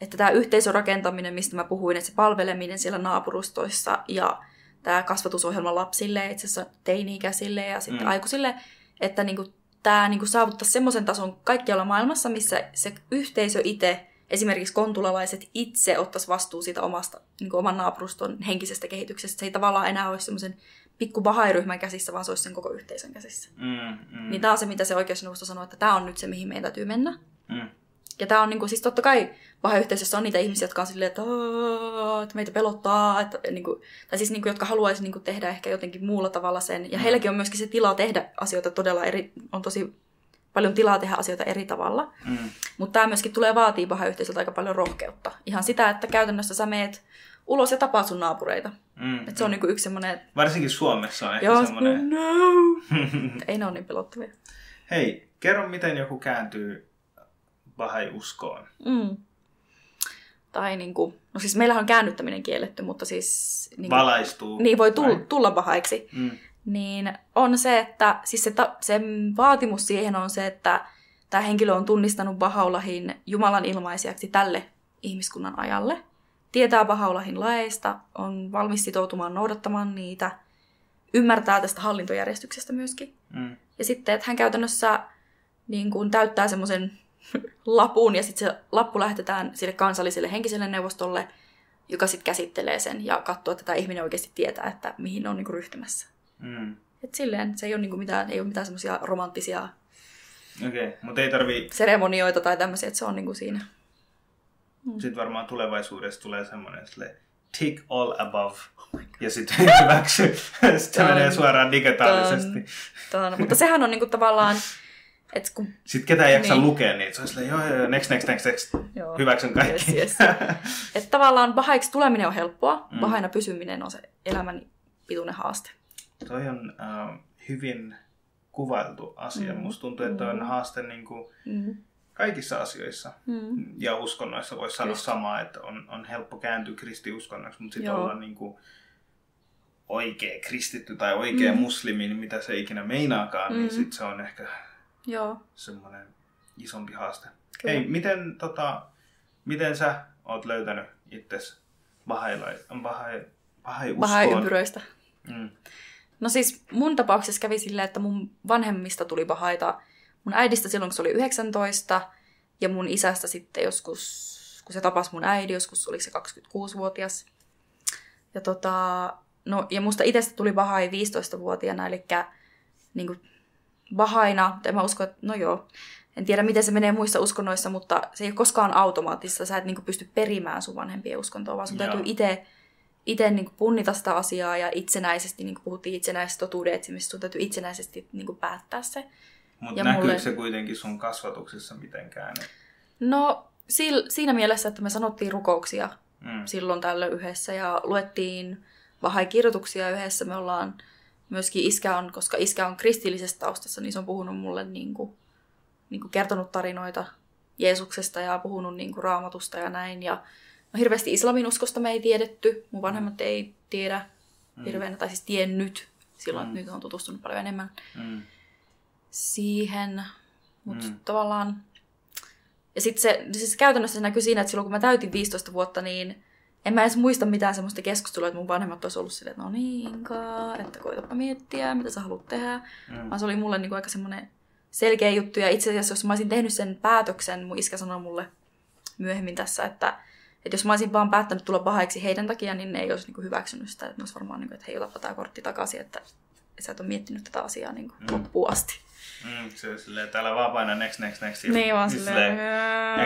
että tämä yhteisörakentaminen, mistä mä puhuin, että se palveleminen siellä naapurustoissa ja tämä kasvatusohjelma lapsille, itse asiassa teini-ikäisille ja sitten Mm. mm. aikuisille, että niin kuin, tämä niin kuin saavuttaisi semmoisen tason kaikkialla maailmassa, missä se yhteisö itse, esimerkiksi kontulalaiset itse ottaisi vastuu siitä omasta, niin kuin oman naapuruston henkisestä kehityksestä. Se ei tavallaan enää olisi semmoisen pikku bahairyhmän käsissä, vaan se olisi sen koko yhteisön käsissä. Mm, mm, Niin tämä on se, mitä se oikeusneuvosto sanoo, että tämä on nyt se, mihin meidän täytyy mennä. mm. Ja tämä on niinku, siis totta kai yhteisössä on niitä ihmisiä, jotka on silleen, että, "Aa, että meitä pelottaa, että, niinku, tai siis niinku, jotka haluaisi niinku, tehdä ehkä jotenkin muulla tavalla sen. Ja Mm. heilläkin on myöskin se tila tehdä asioita todella eri, on tosi paljon tilaa tehdä asioita eri tavalla. Mm. Mutta tämä myöskin tulee vaatii yhteisöltä aika paljon rohkeutta. Ihan sitä, että käytännössä sä meet ulos ja tapaat sun naapureita. Mm. Et se on niinku yksi semmoinen, Varsinkin Suomessa on ehkä semmoinen... no, [LAUGHS] ei ne ole niin pelottavia. Hei, kerro miten joku kääntyy Bahai-uskoon. Mm. Tai niinku, no siis meillähän on käännyttäminen kielletty, mutta siis... Niinku, Valaistuu. Niin voi tulla, tulla pahaiksi. Mm. Niin on se, että siis se, ta, se vaatimus siihen on se, että tämä henkilö on tunnistanut Bahaulahin Jumalan ilmaisijaksi tälle ihmiskunnan ajalle. Tietää Bahaulahin laeista, on valmis sitoutumaan noudattamaan niitä, ymmärtää tästä hallintojärjestyksestä myöskin. Mm. Ja sitten, että hän käytännössä niin kuin täyttää semmoisen lapun ja sitten se lappu lähetetään sille kansalliselle henkiselle neuvostolle, joka sitten käsittelee sen ja katsoo, että tämä ihminen oikeasti tietää, että mihin on niin kuin ryhtymässä. Mm. Et silleen se ei ole, niin kuin mitään, ei ole mitään semmoisia romanttisia Okei, okay. mutta ei tarvi... seremonioita tai tämmöisiä, että se on niin kuin siinä. Sitten varmaan tulevaisuudessa tulee semmoinen sille tick all above. Oh ja sitten hyväksy. [LAUGHS] sitten se menee suoraan digitaalisesti. Tän, mutta sehän on niin kuin tavallaan, että kun Sitten ketä ei jaksa Niin. lukea niitä. Se on silleen, joo, joo, next, next, next, next. Joo. Hyväksyn kaikki. Yes, yes. Että tavallaan bahaiksi tuleminen on helppoa, Mm. bahaina pysyminen on se elämän pituinen haaste. Toi on äh, hyvin kuvailtu asia. Mm. Musta tuntuu, että on Mm. haaste niin kuin Mm. kaikissa asioissa. Mm. Ja uskonnoissa voisi sanoa Just. samaa, että on, on helppo kääntyä kristiuskonnoksi, mutta sitten Joo. olla niin kuin oikea kristitty tai oikea Mm. muslimi, niin mitä se ikinä meinaakaan, niin Mm. sitten se on ehkä Joo. semmoinen isompi haaste. Kyllä. Hei, miten, tota, miten sä oot löytänyt itsesi bahailai, bahai, bahai Bahai-ympyröistä. Mm. No siis mun tapauksessa kävi silleen, että mun vanhemmista tuli bahaita. Mun äidistä silloin, kun se oli 19, ja mun isästä sitten joskus, kun se tapasi mun äidi, joskus oliko se 26-vuotias. Ja, tota, no, ja musta itsestä tuli bahai 15-vuotiaana, eli niin kuin bahaina, en mä usko, että no joo, en tiedä, miten se menee muissa uskonnoissa, mutta se ei ole koskaan automaattista. Sä et niin kuin, pysty perimään sun vanhempien uskontoa, vaan sun Joo. täytyy itse itse niin punnita sitä asiaa ja itsenäisesti, niin kuin puhuttiin itsenäisestä totuuden etsimistä, sun täytyy itsenäisesti niin kuin päättää se. Mutta näkyykö mulle- se kuitenkin sun kasvatuksessa mitenkään? No sil, siinä mielessä, että me sanottiin rukouksia Mm. silloin tällöin yhdessä ja luettiin vahai-kirjoituksia yhdessä. Me ollaan myöskin iskä on, koska iskä on kristillisestä taustassa, niin se on puhunut mulle niin kuin, niin kuin kertonut tarinoita Jeesuksesta ja puhunut niin kuin raamatusta ja näin. Ja no, hirveästi islamin uskosta me ei tiedetty. Mun vanhemmat ei tiedä hirveänä, tai siis tiennyt. Silloin Mm. nyt on tutustunut paljon enemmän Mm. siihen. Mutta Mm. mm. tavallaan... Ja sitten se, siis käytännössä se näkyy siinä, että silloin kun mä täytin 15 vuotta, niin en mä edes muista mitään semmoista keskustelua, että mun vanhemmat olisi ollut silleen, että no niin, Inka, että koitapa miettiä, mitä sä haluat tehdä. Mm. Vaan se oli mulle niinku aika semmoinen selkeä juttu. Ja itse asiassa, jos mä olisin tehnyt sen päätöksen, mun iskä sanoi mulle myöhemmin tässä, että, että jos mä olisin vaan päättänyt tulla pahaiksi heidän takia, niin ne ei olisi niinku hyväksynyt sitä. Että ne olisi varmaan, niinku, että hei, otapa tämä kortti takaisin, että sä et ole miettinyt tätä asiaa niinku Mm. loppuun asti. Mm, se on silleen, täällä vaan paina next, next, next. Niin vaan siis silleen...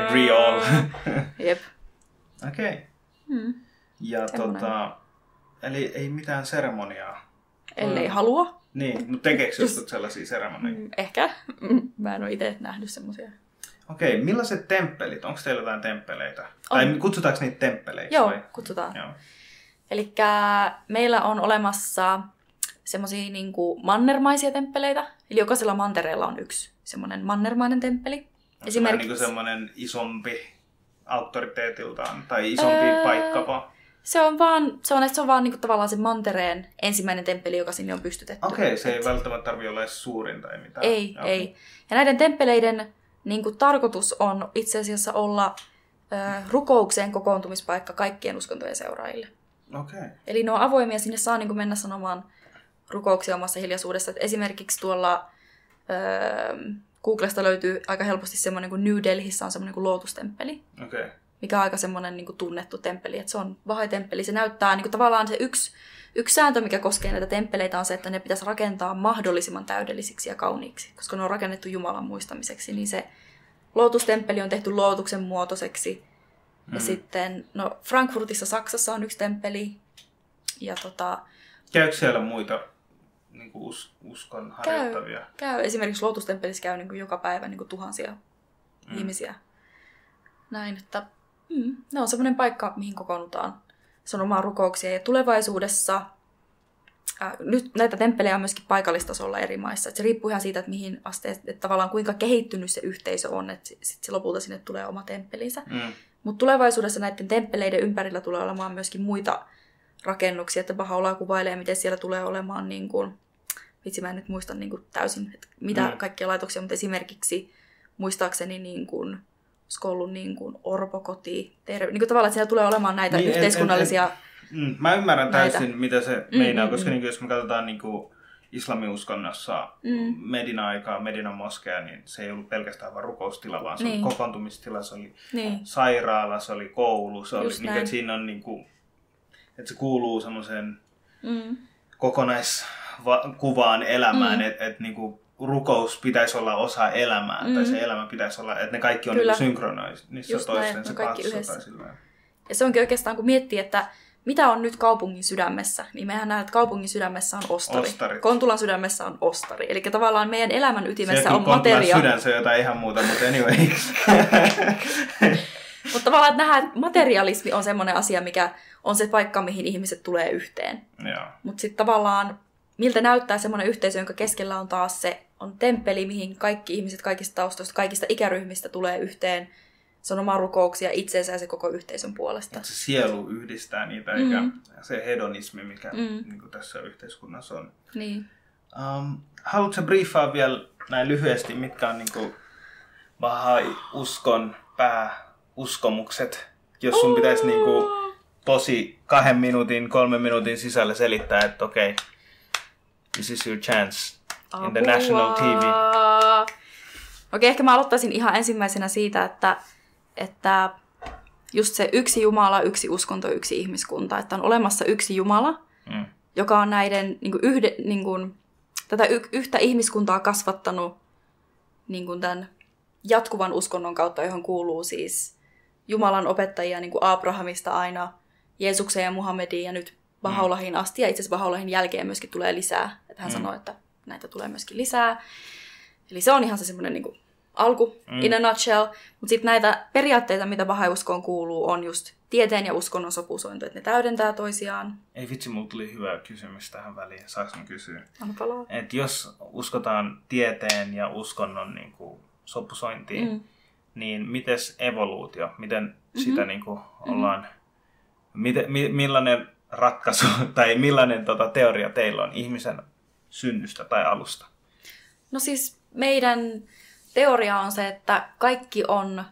Agree all. [LAUGHS] Jep. Okei. Okay. Mm. Ja Semmonen. tota, eli ei mitään seremoniaa. Ellei halua. Niin, mutta tekeekö joskus sellaisia seremonioita? Mm, Ehkä. Mä en ole itse nähnyt semmoisia. Okei, okay, millaiset temppelit? Onko teillä jotain temppeleitä? Tai kutsutaanko niitä temppeleiksi? Joo, vai? kutsutaan. Joo. Eli meillä on olemassa semmoisia niin mannermaisia temppeleitä. Eli jokaisella mantereella on yksi semmoinen mannermainen temppeli. Onko Esimerkiksi- niin kuin semmoinen isompi auktoriteetiltaan tai isompi Öö, paikkapa? Se on vaan, se on, että se on vaan niin kuin tavallaan se mantereen ensimmäinen temppeli, joka sinne on pystytetty. Okei, okay, se ei Et- välttämättä tarvitse olla edes suurin tai mitään. Ei, Joo. ei. Ja näiden temppeleiden niin kuin, tarkoitus on itse asiassa olla ö, rukoukseen kokoontumispaikka kaikkien uskontojen seuraajille. Okei. Okay. Eli ne on avoimia, sinne saa niin kuin mennä sanomaan rukouksia omassa hiljaisuudessa. Et esimerkiksi tuolla öö, Googlesta löytyy aika helposti semmoinen kuin New Delhissä on semmoinen kuin lootustemppeli, Okei. Okay. mikä on aika semmoinen niin kuin tunnettu temppeli. Et se on vahai-temppeli. Se näyttää niin kuin tavallaan se yksi, yksi sääntö, mikä koskee näitä temppeleitä, on se, että ne pitäisi rakentaa mahdollisimman täydellisiksi ja kauniiksi, koska ne on rakennettu Jumalan muistamiseksi. Niin se lootustemppeli on tehty lootuksen muotoiseksi. Ja Mm. sitten, no Frankfurtissa Saksassa on yksi temppeli. Ja tota, Käykö siellä muita niin kuin us, uskon harjoittavia? käy, esimerkiksi Lotustemppelissä käy niin kuin joka päivä niin kuin tuhansia Mm. ihmisiä. Näin, että mm, ne on semmoinen paikka, mihin kokoonnutaan sanomaan rukouksia. Ja tulevaisuudessa, äh, nyt näitä temppelejä on myöskin paikallistasolla eri maissa. Et se riippuu ihan siitä, että mihin asteeseen, että tavallaan kuinka kehittynyt se yhteisö on, että sitten sit lopulta sinne tulee oma temppelinsä. Mm. Mutta tulevaisuudessa näiden temppeleiden ympärillä tulee olemaan myöskin muita rakennuksia, että Bahaullah kuvailee, miten siellä tulee olemaan, niin kuin, vitsi mä en nyt muista niin kuin täysin, että mitä Mm. kaikkia laitoksia, mutta esimerkiksi muistaakseni niin kuin, olisiko ollut niin kuin orpokoti, terve, niin kuin tavallaan, että siellä tulee olemaan näitä Niin, niin, en- yhteiskunnallisia, Mm, mä ymmärrän Näitä. täysin, mitä se Mm, meinaa, mm, koska mm. niin kuin, jos me katsotaan niin kuin islamiuskonnossa Mm. Medina-aikaa, Medinan moskea, niin se ei ollut pelkästään vain rukoustila, vaan se oli Niin. kokoontumistila, se oli niin, sairaala, se oli koulu, se oli, Just niin kuin, näin. että siinä on niin kuin, että se kuuluu semmoiseen mm, kokonaiskuvaan elämään, Mm. että et, niinku, rukous pitäisi olla osa elämää, mm. tai se elämä pitäisi olla, että ne kaikki on Kyllä. niinku synkronoinnissa toistensa kanssa. Ja se onkin oikeastaan, kun miettii, että mitä on nyt kaupungin sydämessä, niin mehän nähdään, että kaupungin sydämessä on ostari. Ostarit. Kontulan sydämessä on ostari. Eli tavallaan meidän elämän ytimessä Sekin on Kontulan materia. sydän, se on jotain ihan muuta, mutta anyway. [LAUGHS] Mutta tavallaan, että nähdään, että materialismi on semmoinen asia, mikä on se paikka, mihin ihmiset tulee yhteen. Joo. Mutta sitten tavallaan, miltä näyttää semmoinen yhteisö, jonka keskellä on taas se on temppeli, mihin kaikki ihmiset kaikista taustoista, kaikista ikäryhmistä tulee yhteen sanomaan rukouksia itsensä ja se koko yhteisön puolesta. Se sielu yhdistää niitä, eikä Mm. se hedonismi, mikä Mm. niin tässä yhteiskunnassa on. Niin. Um, haluatko briefaa vielä näin lyhyesti, mitkä on niin Bahai-uskon pääuskomukset, jos sun pitäisi niin kuin, tosi kahden minuutin, kolmen minuutin sisällä selittää, että okei, okay, this is your chance in the Apua. national TV. Okei, ehkä mä aloittaisin ihan ensimmäisenä siitä, että, että just se yksi Jumala, yksi uskonto, yksi ihmiskunta. Että on olemassa yksi Jumala, Mm. joka on näiden niin kuin yhde, niin kuin, tätä y- yhtä ihmiskuntaa kasvattanut niin kuin tämän jatkuvan uskonnon kautta, johon kuuluu siis Jumalan opettajia niin kuin Abrahamista aina Jeesukseen ja Muhammediin ja nyt Bahaulahin asti. Ja itse asiassa Bahaulahin jälkeen myöskin tulee lisää. Että hän mm. sanoi, että näitä tulee myöskin lisää. Eli se on ihan se semmoinen niin kuin alku mm. in a nutshell. Mutta sitten näitä periaatteita, mitä bahaiuskoon kuuluu, on just tieteen ja uskonnon sopusointu, että ne täydentää toisiaan. Ei vitsi, mulla tuli hyvä kysymys tähän väliin. Saanko kysyä? Anna palaa. Et jos uskotaan tieteen ja uskonnon niin kuin, sopusointiin, mm. niin miten evoluutio, miten mm-hmm. sitä niin kuin, mm-hmm. ollaan, mm-hmm. miten, mi, millainen ratkaisu [LAUGHS] tai millainen tota, teoria teillä on ihmisen synnystä tai alusta? No siis meidän teoria on se, että kaikki on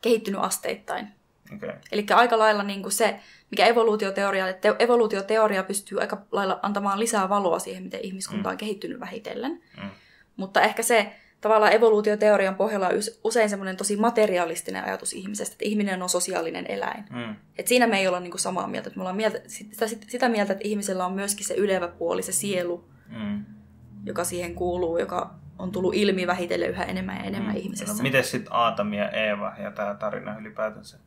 kehittynyt asteittain. Okay. Eli aika lailla niin kuin se, mikä evoluutioteoria, että evoluutioteoria pystyy aika lailla antamaan lisää valoa siihen, miten ihmiskunta mm. on kehittynyt vähitellen. Mm. Mutta ehkä se tavallaan evoluutioteorian pohjalla on usein semmoinen tosi materialistinen ajatus ihmisestä, että ihminen on sosiaalinen eläin. Mm. Et siinä me ei olla niinku samaa mieltä. Että me ollaan mieltä, sitä, sitä mieltä, että ihmisellä on myöskin se ylevä puoli, se sielu, mm. joka siihen kuuluu, joka on tullut ilmi vähitellen yhä enemmän ja enemmän mm. ihmisessä. No, miten sitten Aatami ja Eeva ja tämä tarina ylipäätänsä?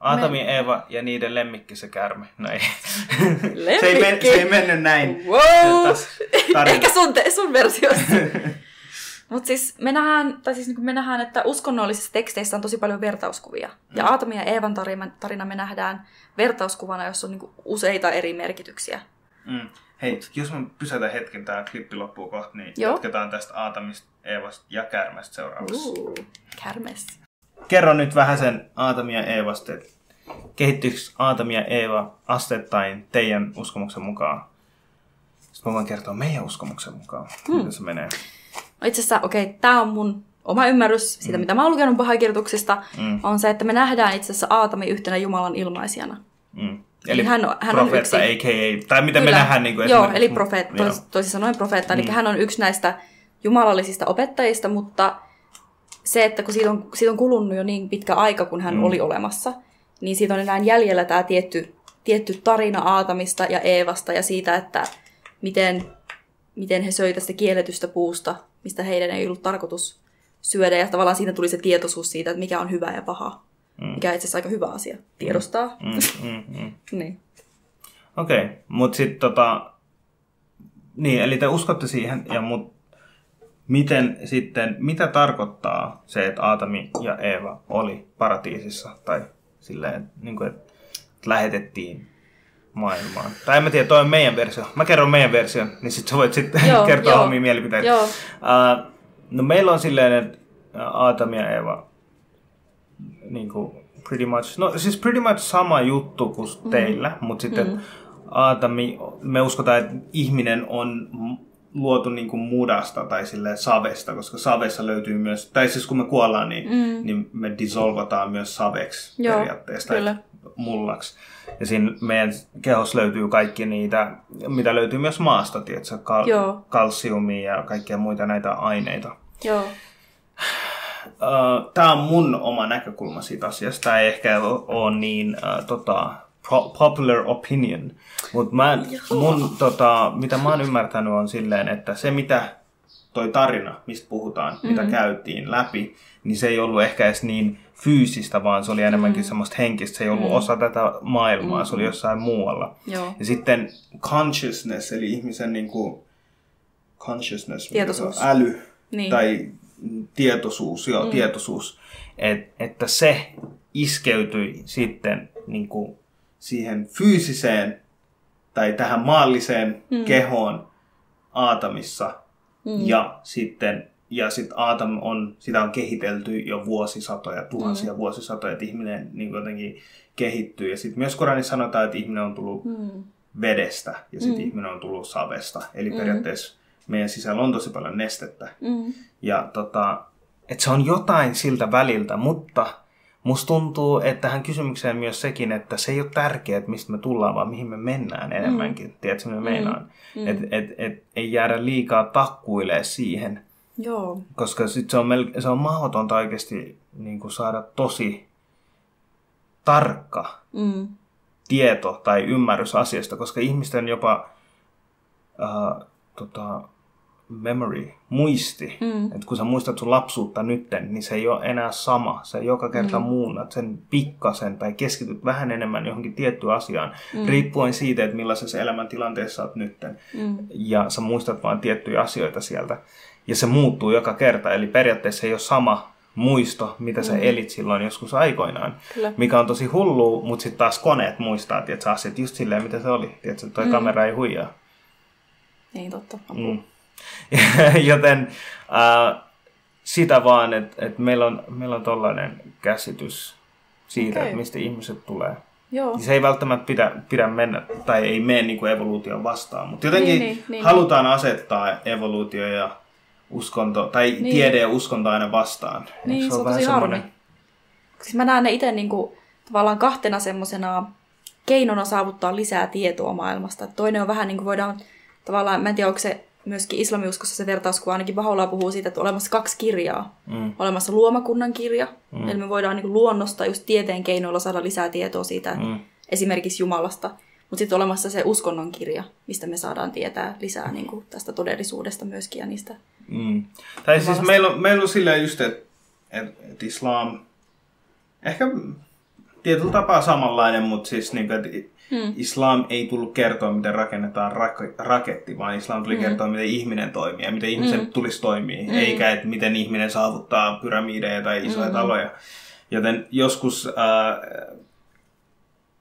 Aatami, Me... Eeva ja niiden lemmikki se kärme. No ei. se, ei men, se ei mennyt näin. Wow. Ehkä sun, te, sun versiossa. [LAUGHS] Mutta siis me nähdään, tai siis niin me nähdään, että uskonnollisissa teksteissä on tosi paljon vertauskuvia. Mm. Ja Aatami ja Eevan tarina, tarina me nähdään vertauskuvana, jossa on niin useita eri merkityksiä. Mm. Hei, jos mä pysäytän hetken, tämä klippi loppuu kohta, niin Joo. jatketaan tästä Aatamista, Eevasta ja Kärmestä seuraavassa. Uh, kärmes. Kerro nyt vähän sen Aatamia ja Eevasta, että kehittyykö Aatamia ja Eeva asteittain teidän uskomuksen mukaan? Sitten mä voin kertoa meidän uskomuksen mukaan, hmm. miten se menee. No itse asiassa, okei, okay, tämä on mun oma ymmärrys siitä, mm. mitä mä oon lukenut pahakirjoituksista, mm. on se, että me nähdään itse asiassa Aatami yhtenä Jumalan ilmaisijana. Mm. Eli, hän on, hän profeetta, on yksi... a.k.a. Tai miten Kyllä. me nähdään niin kuin Joo, eli profeetta, tois, toisin sanoen profeetta. Mm. Eli hän on yksi näistä jumalallisista opettajista, mutta se, että kun siitä on, siitä on kulunut jo niin pitkä aika, kun hän mm. oli olemassa, niin siitä on enää jäljellä tämä tietty, tietty tarina Aatamista ja Eevasta ja siitä, että miten, miten he söivät tästä kielletystä puusta, mistä heidän ei ollut tarkoitus syödä. Ja tavallaan siinä tuli se tietoisuus siitä, että mikä on hyvä ja paha. Mm. Mikä on itse asiassa aika hyvä asia tiedostaa. Mm, mm, mm. [LAUGHS] niin. Okei, okay. mutta sitten tota... Niin, eli te uskotte siihen, ja mut miten sitten, mitä tarkoittaa se, että Aatami ja Eeva oli paratiisissa, tai silleen, niin kuin, että lähetettiin maailmaan. Tai en mä tiedä, toi on meidän versio. Mä kerron meidän version, niin sitten sä voit sitten [LAUGHS] kertoa joo. omia mielipiteitä. Joo. Uh, no meillä on silleen, että Aatami ja Eeva niin kuin pretty much, no siis pretty much sama juttu kuin mm. teillä, mutta sitten mm. Aatami, me uskotaan, että ihminen on luotu niin kuin mudasta tai sille savesta, koska savessa löytyy myös, tai siis kun me kuollaan, niin, mm. niin me dissolvataan myös saveksi Joo, periaatteessa, kyllä. Mullaksi. Ja siinä meidän kehossa löytyy kaikki niitä, mitä löytyy myös maasta, tiedätkö, kal- kalsiumia ja kaikkia muita näitä aineita. Joo. Tämä on mun oma näkökulma siitä asiasta. Tämä ei ehkä ole niin uh, tota, popular opinion. Mutta mun, tota, mitä mä oon ymmärtänyt on silleen, että se mitä toi tarina, mistä puhutaan, mm-hmm. mitä käytiin läpi, niin se ei ollut ehkä edes niin fyysistä, vaan se oli enemmänkin mm. semmoista henkistä. Se ei ollut mm. osa tätä maailmaa, mm. se oli jossain muualla. Joo. Ja sitten consciousness, eli ihmisen niin kuin, consciousness, tietoisuus. äly niin. tai tietoisuus, joo, mm. tietoisuus, et, että se iskeytyi sitten niin kuin, siihen fyysiseen tai tähän maalliseen mm. kehoon Aatamissa mm. ja sitten ja sitten Aatam on, sitä on kehitelty jo vuosisatoja, tuhansia mm. vuosisatoja, että ihminen niin jotenkin kehittyy. Ja sitten myös Koranissa sanotaan, että ihminen on tullut mm. vedestä ja sitten mm. ihminen on tullut savesta. Eli mm. periaatteessa meidän sisällä on tosi paljon nestettä. Mm. Ja tota, että se on jotain siltä väliltä, mutta musta tuntuu, että tähän kysymykseen myös sekin, että se ei ole tärkeää, että mistä me tullaan, vaan mihin me mennään enemmänkin. Mm. Tiedätkö, mitä me mm. meinaan? Mm. Että et, et, ei jäädä liikaa takkuilee siihen. Joo. Koska sit se, on mel- se on mahdotonta oikeasti niin kuin saada tosi tarkka mm. tieto tai ymmärrys asiasta, koska ihmisten jopa äh, tota, memory, muisti. Mm. Että kun sä muistat sun lapsuutta nytten, niin se ei ole enää sama. Se joka kerta mm. muunnat sen pikkasen tai keskityt vähän enemmän johonkin tiettyyn asiaan, mm. riippuen siitä, että millaisessa elämäntilanteessa olet nytten. Mm. Ja sä muistat vain tiettyjä asioita sieltä. Ja se muuttuu joka kerta, eli periaatteessa ei ole sama muisto, mitä sä mm. elit silloin joskus aikoinaan. Kyllä. Mikä on tosi hullu, mutta sitten taas koneet muistaa, että asiat just silleen, mitä se oli. Tiedätkö, toi mm. kamera ei huijaa. Niin, totta. Mm. [LAUGHS] Joten äh, sitä vaan, että et meillä on, meillä on tollainen käsitys siitä, okay. että mistä ihmiset tulee. Joo. Se ei välttämättä pidä, pidä mennä, tai ei mene niin kuin evoluution vastaan, mutta jotenkin niin, niin, niin, halutaan niin. asettaa evoluutio ja uskonto, tai niin. tiede ja uskonto aina vastaan. Niin, se on, se on vähän semmoinen... Siis mä näen ne itse niin kuin, tavallaan kahtena semmoisena keinona saavuttaa lisää tietoa maailmasta. Toinen on vähän niin kuin voidaan, tavallaan, mä en tiedä onko se myöskin islamiuskossa se vertauskuva, ainakin Bahola puhuu siitä, että on olemassa kaksi kirjaa. Mm. Olemassa luomakunnan kirja, mm. eli me voidaan niin kuin luonnosta just tieteen keinoilla saada lisää tietoa siitä, mm. esimerkiksi Jumalasta. Mutta sitten olemassa se uskonnon kirja, mistä me saadaan tietää lisää niin kuin tästä todellisuudesta myöskin ja niistä. Mm. Tai siis meillä on, meillä on silleen just, että et, et islam ehkä tietyllä tapaa samanlainen, mutta siis niin kuin, että hmm. islam ei tullut kertoa, miten rakennetaan rak- raketti, vaan islam tuli hmm. kertoa, miten ihminen toimii ja miten ihmisen hmm. tulisi toimia, hmm. eikä että miten ihminen saavuttaa pyramideja tai isoja hmm. taloja. Joten joskus äh,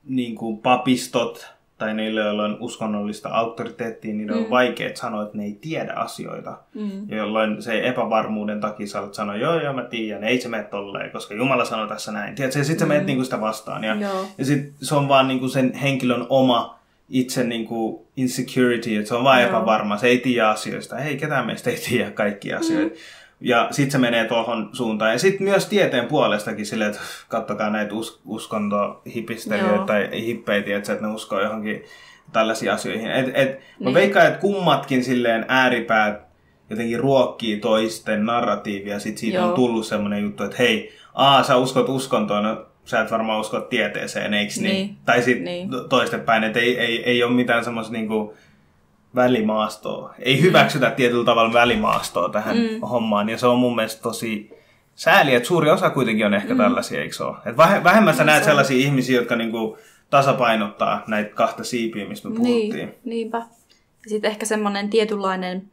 niin kuin papistot tai niille, joilla on uskonnollista auktoriteettia, niin mm. on vaikea sanoa, että ne ei tiedä asioita. Mm. Jolloin se epävarmuuden takia sä sanoa, joo, joo, mä tiedän, ei se mene tolleen, koska Jumala sanoi tässä näin. Tiedätkö? Ja sit sä mm. menet niinku sitä vastaan. Ja, ja sit se on vaan niinku sen henkilön oma itse niinku insecurity, että se on vaan joo. epävarma, se ei tiedä asioista. Hei, ketään meistä ei tiedä kaikkia asioita. Mm. Ja sitten se menee tuohon suuntaan. Ja sitten myös tieteen puolestakin silleen, että kattokaa näitä us- uskontohipistelijöitä tai hippeitä, että ne uskoo johonkin tällaisiin asioihin. Et, et, niin. Mä veikkaan, että kummatkin silleen ääripäät jotenkin ruokkii toisten narratiivia. Sitten siitä Joo. on tullut semmoinen juttu, että hei, aa, sä uskot uskontoon, no sä et varmaan usko tieteeseen, eikö niin? niin. Tai sitten niin. toistepäin, että ei, ei, ei ole mitään semmoista niinku, välimaastoa. Ei hyväksytä tietyllä tavalla välimaastoa tähän mm. hommaan, ja se on mun mielestä tosi sääli, että suuri osa kuitenkin on ehkä mm. tällaisia, eikö se ole? Et vähemmän sä no, näet se... sellaisia ihmisiä, jotka niinku tasapainottaa näitä kahta siipiä, mistä me niin, puhuttiin. Niin, niinpä. Ja sitten ehkä semmoinen tietynlainen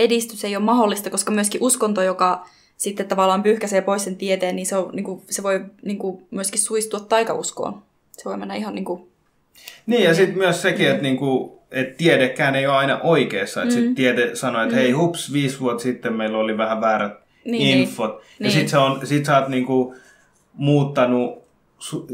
edistys ei ole mahdollista, koska myöskin uskonto, joka sitten tavallaan pyyhkäisee pois sen tieteen, niin se, on, niin kuin, se voi niin kuin, myöskin suistua taikauskoon. Se voi mennä ihan niin kuin... Niin, ja sitten myös sekin, mm. että niin kuin, että tiedekään ei ole aina oikeassa. Että mm. sitten tiede sanoo, että mm. hei hups, viisi vuotta sitten meillä oli vähän väärät niin, infot. Niin. Ja niin. sitten se on, sit sä oot niinku muuttanut, su,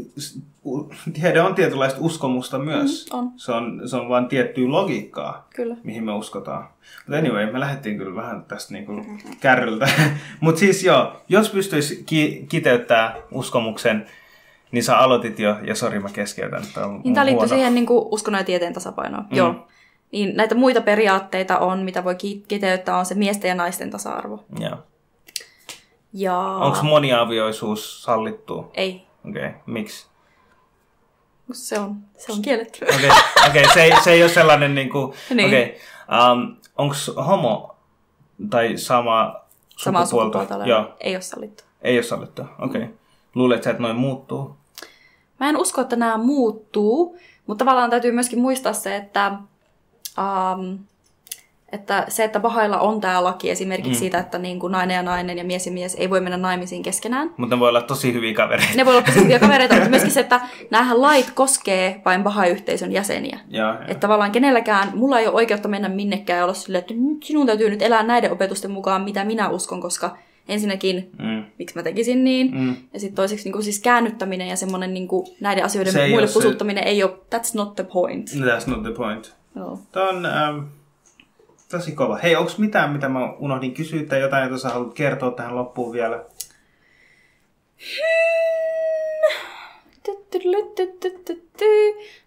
tiede on tietynlaista uskomusta myös. Mm, on. Se, on, se on vain tiettyä logiikkaa, kyllä. mihin me uskotaan. Mutta anyway, me lähdettiin kyllä vähän tästä niinku mm-hmm. kärryltä. [LAUGHS] Mutta siis joo, jos pystyisi ki- kiteyttää uskomuksen niin sä aloitit jo, ja sori mä keskeytän. Tämä, niin tämä liittyy siihen niin kuin uskonnon ja tieteen tasapainoon. Mm. Joo. Niin näitä muita periaatteita on, mitä voi kiteyttää, on se miesten ja naisten tasa-arvo. Joo. Ja... Onko moniavioisuus sallittu? Ei. Okei, okay. miksi? Se on, se on kielletty. Okei, okay. okay. se, ei, se ei ole sellainen niin kuin, [LAUGHS] niin. okei. Okay. Um, Onko homo tai sama Sama sukupuolta Joo. ei ole sallittu. Ei ole sallittu, okei. Okay. Luuletko että noin muuttuu? Mä en usko, että nämä muuttuu, mutta tavallaan täytyy myöskin muistaa se, että, um, että se, että pahailla on tämä laki esimerkiksi mm. siitä, että niin kuin nainen ja nainen ja mies ja mies ei voi mennä naimisiin keskenään. Mutta ne voi olla tosi hyviä kavereita. Ne voi olla tosi hyviä [LAUGHS] kavereita, mutta myöskin se, että näähän lait koskee vain paha-yhteisön jäseniä. Ja, ja. Että tavallaan kenelläkään, mulla ei ole oikeutta mennä minnekään ja olla silleen, että sinun täytyy nyt elää näiden opetusten mukaan, mitä minä uskon, koska ensinnäkin, mm. miksi mä tekisin niin, mm. ja sitten toiseksi niin kuin, siis käännyttäminen ja semmoinen niin kuin, näiden asioiden se muille pusuttaminen se... ei ole, that's not the point. That's not the point. No. Tämä on ähm, tosi kova. Hei, onko mitään, mitä mä unohdin kysyä tai jotain, jota sä haluat kertoa tähän loppuun vielä?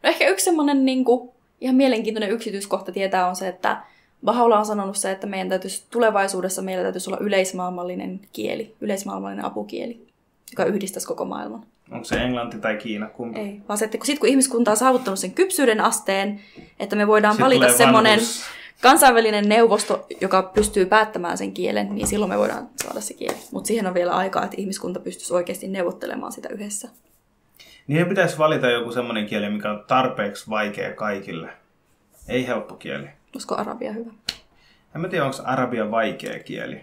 No ehkä yksi semmoinen niin kuin, ihan mielenkiintoinen yksityiskohta tietää on se, että Bahaula on sanonut se, että meidän täytyisi tulevaisuudessa meillä täytyisi olla yleismaailmallinen kieli, yleismaailmallinen apukieli, joka yhdistäisi koko maailman. Onko se englanti tai kiina? Kumpi? Ei, vaan se, että kun, sit, kun ihmiskunta on saavuttanut sen kypsyyden asteen, että me voidaan sitten valita semmoinen kansainvälinen neuvosto, joka pystyy päättämään sen kielen, niin silloin me voidaan saada se kieli. Mutta siihen on vielä aikaa, että ihmiskunta pystyisi oikeasti neuvottelemaan sitä yhdessä. Niin pitäisi valita joku semmoinen kieli, mikä on tarpeeksi vaikea kaikille. Ei helppo kieli. Olisiko arabia hyvä? En mä tiedä, onko arabia vaikea kieli.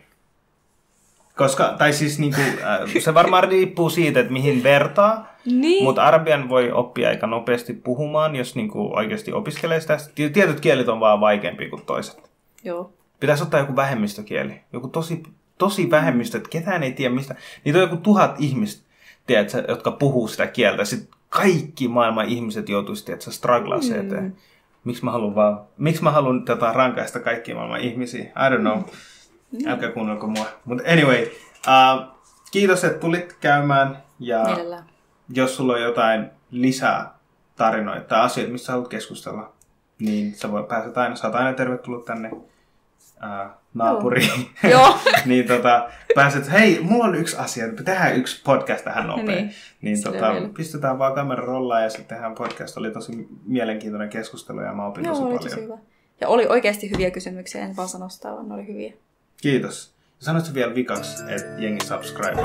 Koska, tai siis niinku, äh, se varmaan riippuu siitä, että mihin vertaa. Niin. Mutta arabian voi oppia aika nopeasti puhumaan, jos niinku oikeasti opiskelee sitä. Tietyt kielet on vaan vaikeampia kuin toiset. Joo. Pitäisi ottaa joku vähemmistökieli. Joku tosi, tosi vähemmistö, että ketään ei tiedä mistä. Niitä on joku tuhat ihmistä, tiedätkö, jotka puhuu sitä kieltä. Sitten kaikki maailman ihmiset joutuisi, tiedätkö, strugglaa se eteen. Miksi mä haluan vaan, miksi mä haluan tota, rankaista kaikkia maailman ihmisiä? I don't know. Mm. Älkää kuunnelko mua. Mutta anyway, uh, kiitos, että tulit käymään. Ja Mielellään. jos sulla on jotain lisää tarinoita tai asioita, mistä haluat keskustella, niin sä voi päästä aina, sä oot aina tervetullut tänne naapuriin. [LAUGHS] Joo. [LAUGHS] niin tota, pääset, hei, mulla on yksi asia, tehdään yksi podcast tähän nopein. Niin, niin tota, vielä. pistetään vaan kamera rollaan ja sitten tehdään podcast. Oli tosi mielenkiintoinen keskustelu ja mä opin Joo, tosi oli paljon. tosi hyvä. Ja oli oikeasti hyviä kysymyksiä, en vaan sano sitä, vaan ne oli hyviä. Kiitos. Sanoitko vielä vikaksi, että jengi subscribe?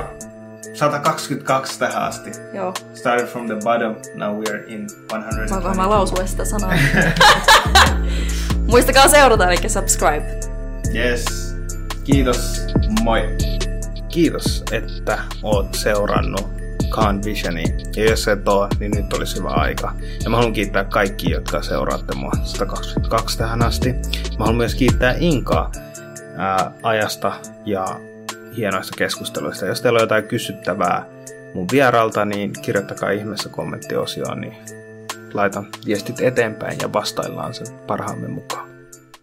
122 tähän asti. Joo. Started from the bottom, now we are in 100. Voinko mä lausua sitä sanaa? [LAUGHS] Muistakaa seurata, eli subscribe. Yes. Kiitos. Moi. Kiitos, että oot seurannut Khan Visionia. Ja jos et oo, niin nyt olisi hyvä aika. Ja mä haluan kiittää kaikki, jotka seuraatte mua 122 tähän asti. Mä haluan myös kiittää Inkaa ää, ajasta ja hienoista keskusteluista. Jos teillä on jotain kysyttävää mun vieralta, niin kirjoittakaa ihmeessä kommenttiosioon, niin laitan viestit eteenpäin ja vastaillaan sen parhaamme mukaan.